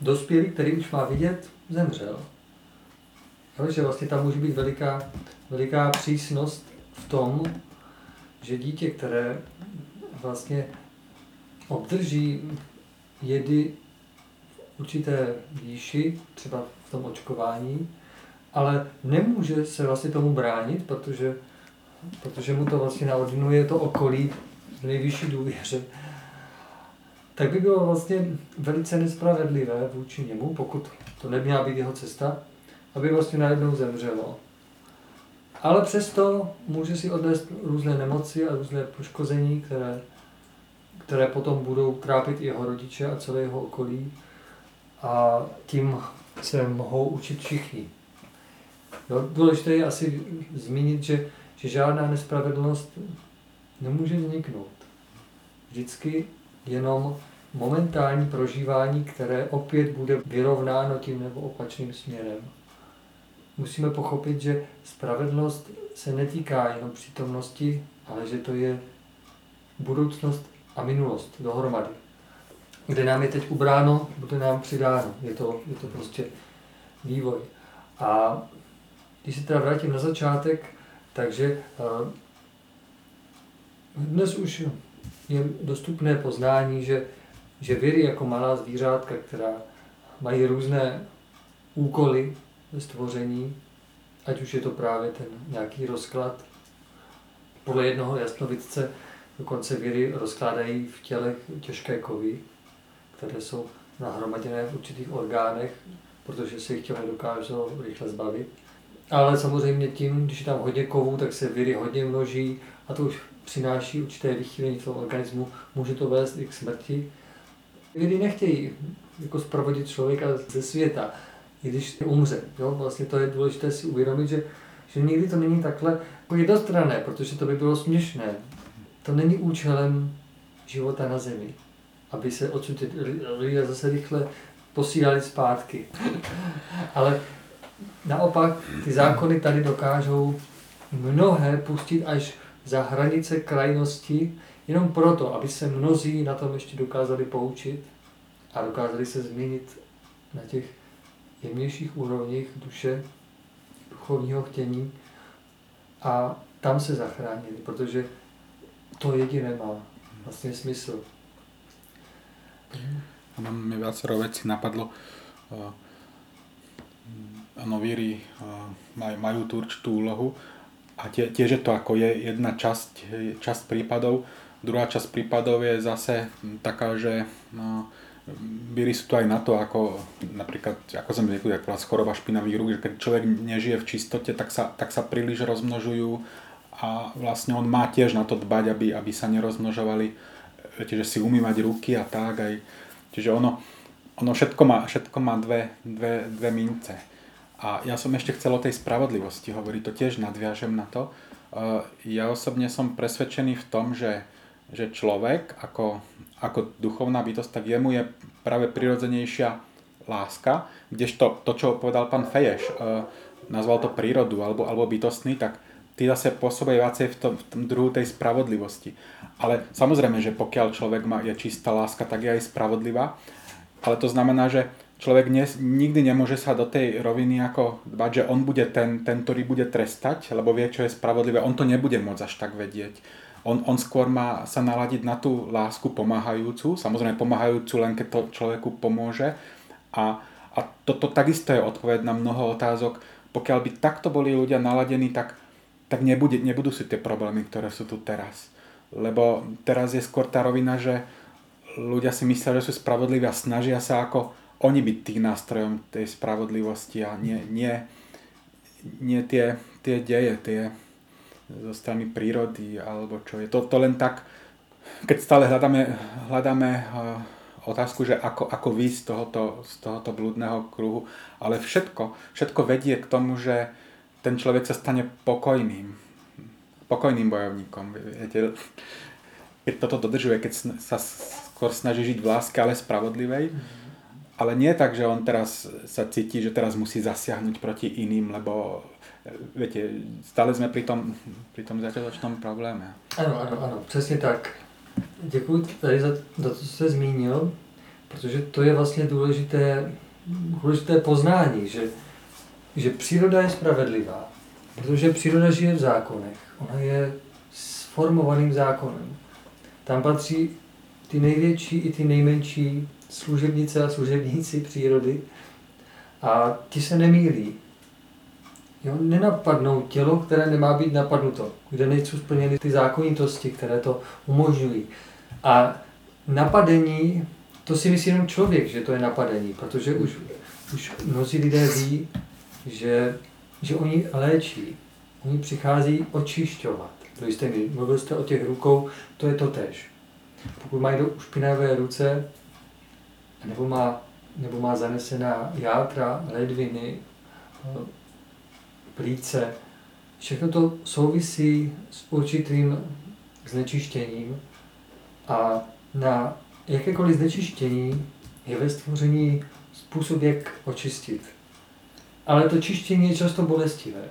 dospělý, který už má vidět, zemřel. Jo, že vlastně tam může být veliká, veliká přísnost v tom, že dítě, které vlastně obdrží jedy v určité výši, třeba v tom očkování, ale nemůže se vlastně tomu bránit, protože, protože mu to vlastně naordinuje to okolí v nejvyšší důvěře, tak by bylo vlastně velice nespravedlivé vůči němu, pokud to neměla být jeho cesta, aby vlastně najednou zemřelo. Ale přesto může si odnést různé nemoci a různé poškození, které, které potom budou trápit i jeho rodiče a celé jeho okolí. A tím se mohou učit všichni. No, důležité je asi zmínit, že, že žádná nespravedlnost nemůže vzniknout. Vždycky jenom momentální prožívání, které opět bude vyrovnáno tím nebo opačným směrem musíme pochopit, že spravedlnost se netýká jenom přítomnosti, ale že to je budoucnost a minulost dohromady. Kde nám je teď ubráno, bude nám přidáno. Je to, je to prostě vývoj. A když se teda vrátím na začátek, takže uh, dnes už je dostupné poznání, že, že viry jako malá zvířátka, která mají různé úkoly stvoření, ať už je to právě ten nějaký rozklad. Podle jednoho jasnovidce dokonce viry rozkládají v tělech těžké kovy, které jsou nahromaděné v určitých orgánech, protože se jich tělo nedokážou rychle zbavit. Ale samozřejmě tím, když je tam hodně kovů, tak se viry hodně množí a to už přináší určité vychýlení toho organismu, může to vést i k smrti. Viry nechtějí jako zprovodit člověka ze světa, i když umře. Jo? Vlastně to je důležité si uvědomit, že, že nikdy to není takhle jednostranné, protože to by bylo směšné. To není účelem života na zemi, aby se odsud lidé zase rychle posílali zpátky. Ale naopak ty zákony tady dokážou mnohé pustit až za hranice krajnosti, jenom proto, aby se mnozí na tom ještě dokázali poučit a dokázali se změnit na těch jemnějších úrovních duše, duchovního chtění a tam se zachránili, protože to jediné má vlastně smysl. Ano, mi viacero vecí napadlo. Áno, víry majú, majú tú určitú úlohu a tie, tiež je to ako je jedna časť, časť prípadov. Druhá časť prípadov je zase taká, že no, Bíry sú tu aj na to, ako napríklad, ako som zvykli, ako choroba špinavých rúk, že keď človek nežije v čistote, tak sa, tak sa príliš rozmnožujú a vlastne on má tiež na to dbať, aby, aby sa nerozmnožovali, viete, že si umývať ruky a tak aj, čiže ono, ono všetko má, všetko má dve, dve, dve mince. A ja som ešte chcel o tej spravodlivosti hovoriť, to tiež nadviažem na to. Ja osobne som presvedčený v tom, že, že človek ako ako duchovná bytosť, tak jemu je práve prirodzenejšia láska, kdežto to, čo povedal pán Feješ, e, nazval to prírodu alebo, alebo bytostný, tak ty zase pôsobuje viacej v tom, v tom druhu tej spravodlivosti. Ale samozrejme, že pokiaľ človek má, je čistá láska, tak je aj spravodlivá. Ale to znamená, že človek ne, nikdy nemôže sa do tej roviny ako dbať, že on bude ten, ten, ktorý bude trestať, lebo vie, čo je spravodlivé. On to nebude môcť až tak vedieť on, on skôr má sa naladiť na tú lásku pomáhajúcu, samozrejme pomáhajúcu len keď to človeku pomôže. A, a toto to takisto je odpoveď na mnoho otázok. Pokiaľ by takto boli ľudia naladení, tak, tak nebude, nebudú si tie problémy, ktoré sú tu teraz. Lebo teraz je skôr tá rovina, že ľudia si myslia, že sú spravodliví a snažia sa ako oni byť tým nástrojom tej spravodlivosti a nie, nie, nie tie, tie deje, tie, zo strany prírody, alebo čo je. To, to len tak, keď stále hľadáme, hľadáme eh, otázku, že ako, ako výjsť z tohoto, z tohoto blúdneho kruhu, ale všetko, všetko vedie k tomu, že ten človek sa stane pokojným, pokojným bojovníkom. Viete, keď toto dodržuje, keď sa skôr snaží žiť v láske, ale spravodlivej, ale nie tak, že on teraz sa cíti, že teraz musí zasiahnuť proti iným, lebo viete, stále jsme pri tom, pri tom začiatočnom probléme. Ano, ano, ano, přesně tak. Děkuji tady za, za to, co jste zmínil, protože to je vlastně důležité, důležité poznání, že, že příroda je spravedlivá, protože příroda žije v zákonech. Ona je sformovaným zákonem. Tam patří ty největší i ty nejmenší služebnice a služebníci přírody a ti se nemýlí. Jo, nenapadnou tělo, které nemá být napadnuto, kde nejsou splněny ty zákonitosti, které to umožňují. A napadení, to si myslí jenom člověk, že to je napadení, protože už, už mnozí lidé ví, že, že oni léčí, oni přichází očišťovat. To jste mi, mluvil jste o těch rukou, to je to tež. Pokud mají do špinavé ruce, nebo má, nebo má zanesená játra, ledviny, plíce. Všechno to souvisí s určitým znečištěním a na jakékoliv znečištění je ve stvoření způsob, jak očistit. Ale to čištění je často bolestivé.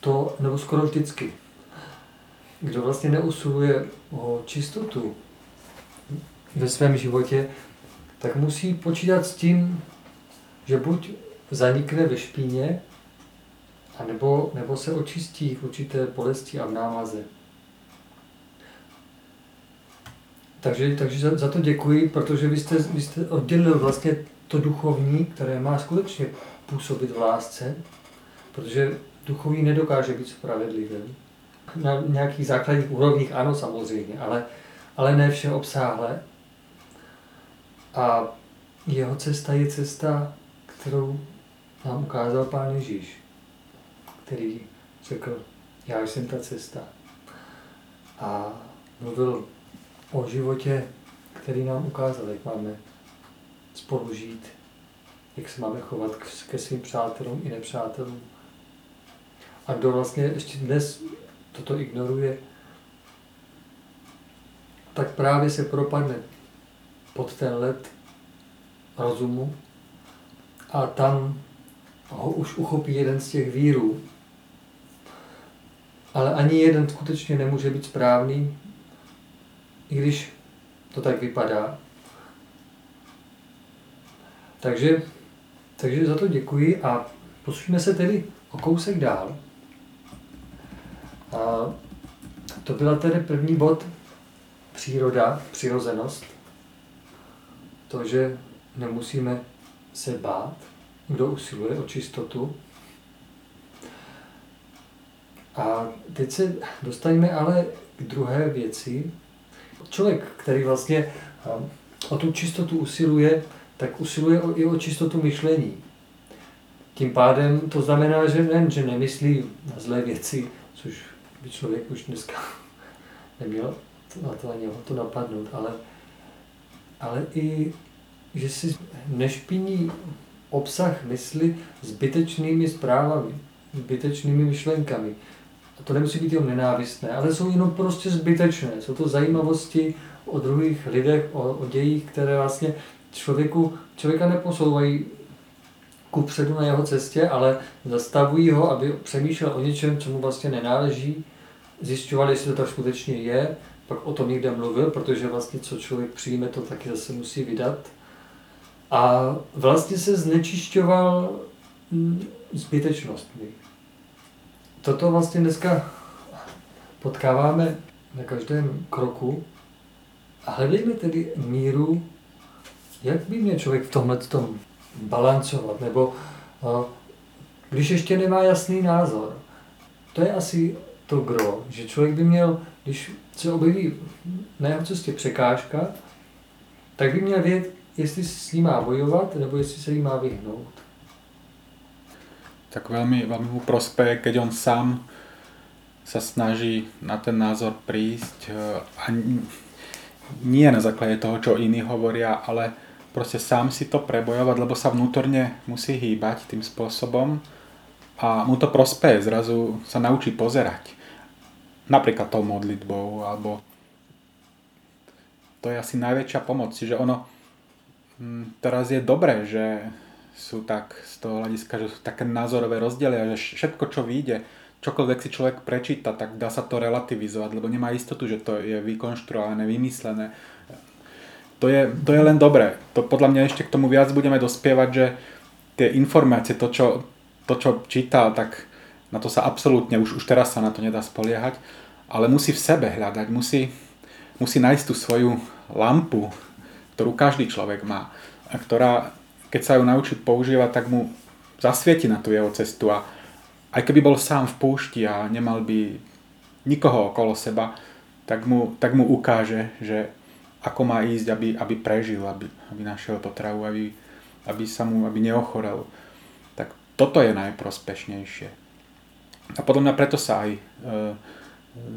To, nebo skoro vždycky. kdo vlastně neusiluje o čistotu ve svém životě, tak musí počítat s tím, že buď zanikne ve špíně, anebo, nebo se očistí v určité bolesti a v námaze. Takže, takže za, za to děkuji, protože vy jste, vy jste oddělil vlastně to duchovní, které má skutečně působit v lásce, protože duchovní nedokáže být spravedlivý. Na nějakých základních úrovních ano samozřejmě, ale, ale ne vše obsáhle. A jeho cesta je cesta, kterou nám ukázal Pán Ježíš, který řekl, já jsem ta cesta. A mluvil o životě, který nám ukázal, jak máme spolu žít, jak se máme chovat ke svým přátelům i nepřátelům. A kdo vlastně ještě dnes toto ignoruje, tak právě se propadne pod ten led rozumu a tam ho už uchopí jeden z těch vírů. Ale ani jeden skutečně nemůže být správný, i když to tak vypadá. Takže, takže za to děkuji a posuňme se tedy o kousek dál. A to byla tedy první bod příroda, přirozenost. To, že nemusíme se bát, kdo usiluje o čistotu. A teď se dostaneme ale k druhé věci. Člověk, který vlastně o tu čistotu usiluje, tak usiluje i o čistotu myšlení. Tím pádem to znamená, že ne, že nemyslí na zlé věci, což by člověk už dneska neměl na to ani to napadnout, ale, ale i, že si nešpiní obsah mysli zbytečnými zprávami, zbytečnými myšlenkami. To nemusí být jenom nenávistné, ale jsou jenom prostě zbytečné. Jsou to zajímavosti o druhých lidech, o, o dějích, které vlastně člověku, člověka neposouvají ku předu na jeho cestě, ale zastavují ho, aby přemýšlel o něčem, co mu vlastně nenáleží, zjišťovali, jestli to tak skutečně je, pak o tom někde mluvil, protože vlastně co člověk přijme, to taky zase musí vydat. A vlastně se znečišťoval mm, zbytečnostmi. Toto vlastně dneska potkáváme na každém kroku a hledejme tedy míru, jak by měl člověk v tomhle tom balancovat, nebo když ještě nemá jasný názor. To je asi to gro, že člověk by měl, když se objeví na jeho cestě překážka, tak by měl vědět, jestli s ní má bojovat, nebo jestli se jí má vyhnout. Tak veľmi, veľmi mu prospeje, keď on sám sa snaží na ten názor prísť e, a nie na základe toho, čo iní hovoria, ale proste sám si to prebojovať, lebo sa vnútorne musí hýbať tým spôsobom a mu to prospeje, zrazu sa naučí pozerať. Napríklad tou modlitbou, alebo to je asi najväčšia pomoc. Čiže ono teraz je dobré, že sú tak z toho hľadiska, že sú také názorové rozdiely a že všetko, čo vyjde, čokoľvek si človek prečíta, tak dá sa to relativizovať, lebo nemá istotu, že to je vykonštruované, vymyslené to je, to je len dobré. To podľa mňa ešte k tomu viac budeme dospievať, že tie informácie, to čo, to, čo číta, tak na to sa absolútne, už, už teraz sa na to nedá spoliehať, ale musí v sebe hľadať, musí, musí nájsť tú svoju lampu, ktorú každý človek má a ktorá, keď sa ju naučí používať, tak mu zasvieti na tú jeho cestu a aj keby bol sám v púšti a nemal by nikoho okolo seba, tak mu, tak mu ukáže, že ako má ísť, aby, aby prežil, aby, aby našiel potravu, aby, aby sa mu aby neochorel. Tak toto je najprospešnejšie. A podľa mňa preto sa aj e,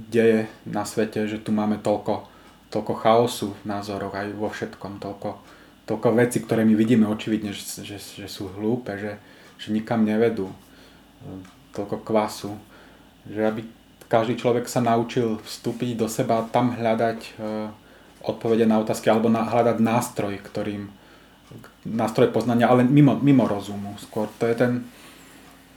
deje na svete, že tu máme toľko, toľko chaosu v názoroch, aj vo všetkom, toľko, toľko veci, ktoré my vidíme očividne, že, že, že sú hlúpe, že, že nikam nevedú. Toľko kvasu. Že aby každý človek sa naučil vstúpiť do seba a tam hľadať e, odpovede na otázky alebo na, hľadať nástroj, ktorým nástroj poznania, ale mimo, mimo rozumu skôr. To je ten,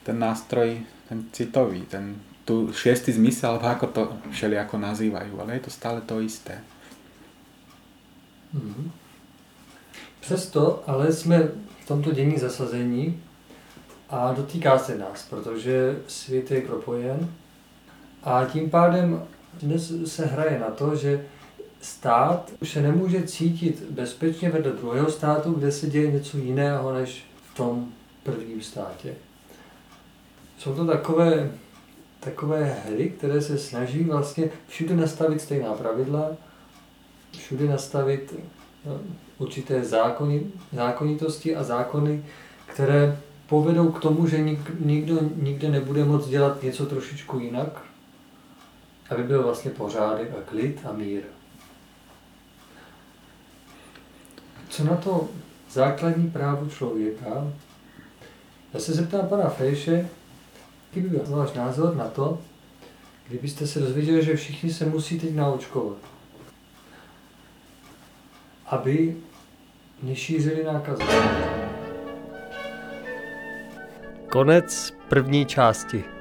ten nástroj, ten citový, ten tu šiestý zmysel, alebo ako to všelijako nazývajú, ale je to stále to isté. Mhm. Přesto ale jsme v tomto dění zasazení a dotýká se nás, protože svět je propojen a tím pádem dnes se hraje na to, že stát už se nemůže cítit bezpečně vedle druhého státu, kde se děje něco jiného než v tom prvním státě. Jsou to takové, takové hry, které se snaží vlastně všude nastavit stejná pravidla, všude nastavit no, určité zákony, zákonitosti a zákony, které povedou k tomu, že nik, nikdo nikde nebude moct dělat něco trošičku jinak, aby byl vlastně pořádek a klid a mír. Co na to základní právo člověka? Já se zeptám pana Fejše, jaký by byl váš názor na to, kdybyste se dozvěděli, že všichni se musí teď naočkovat, aby nešířili nákazu. Konec první části.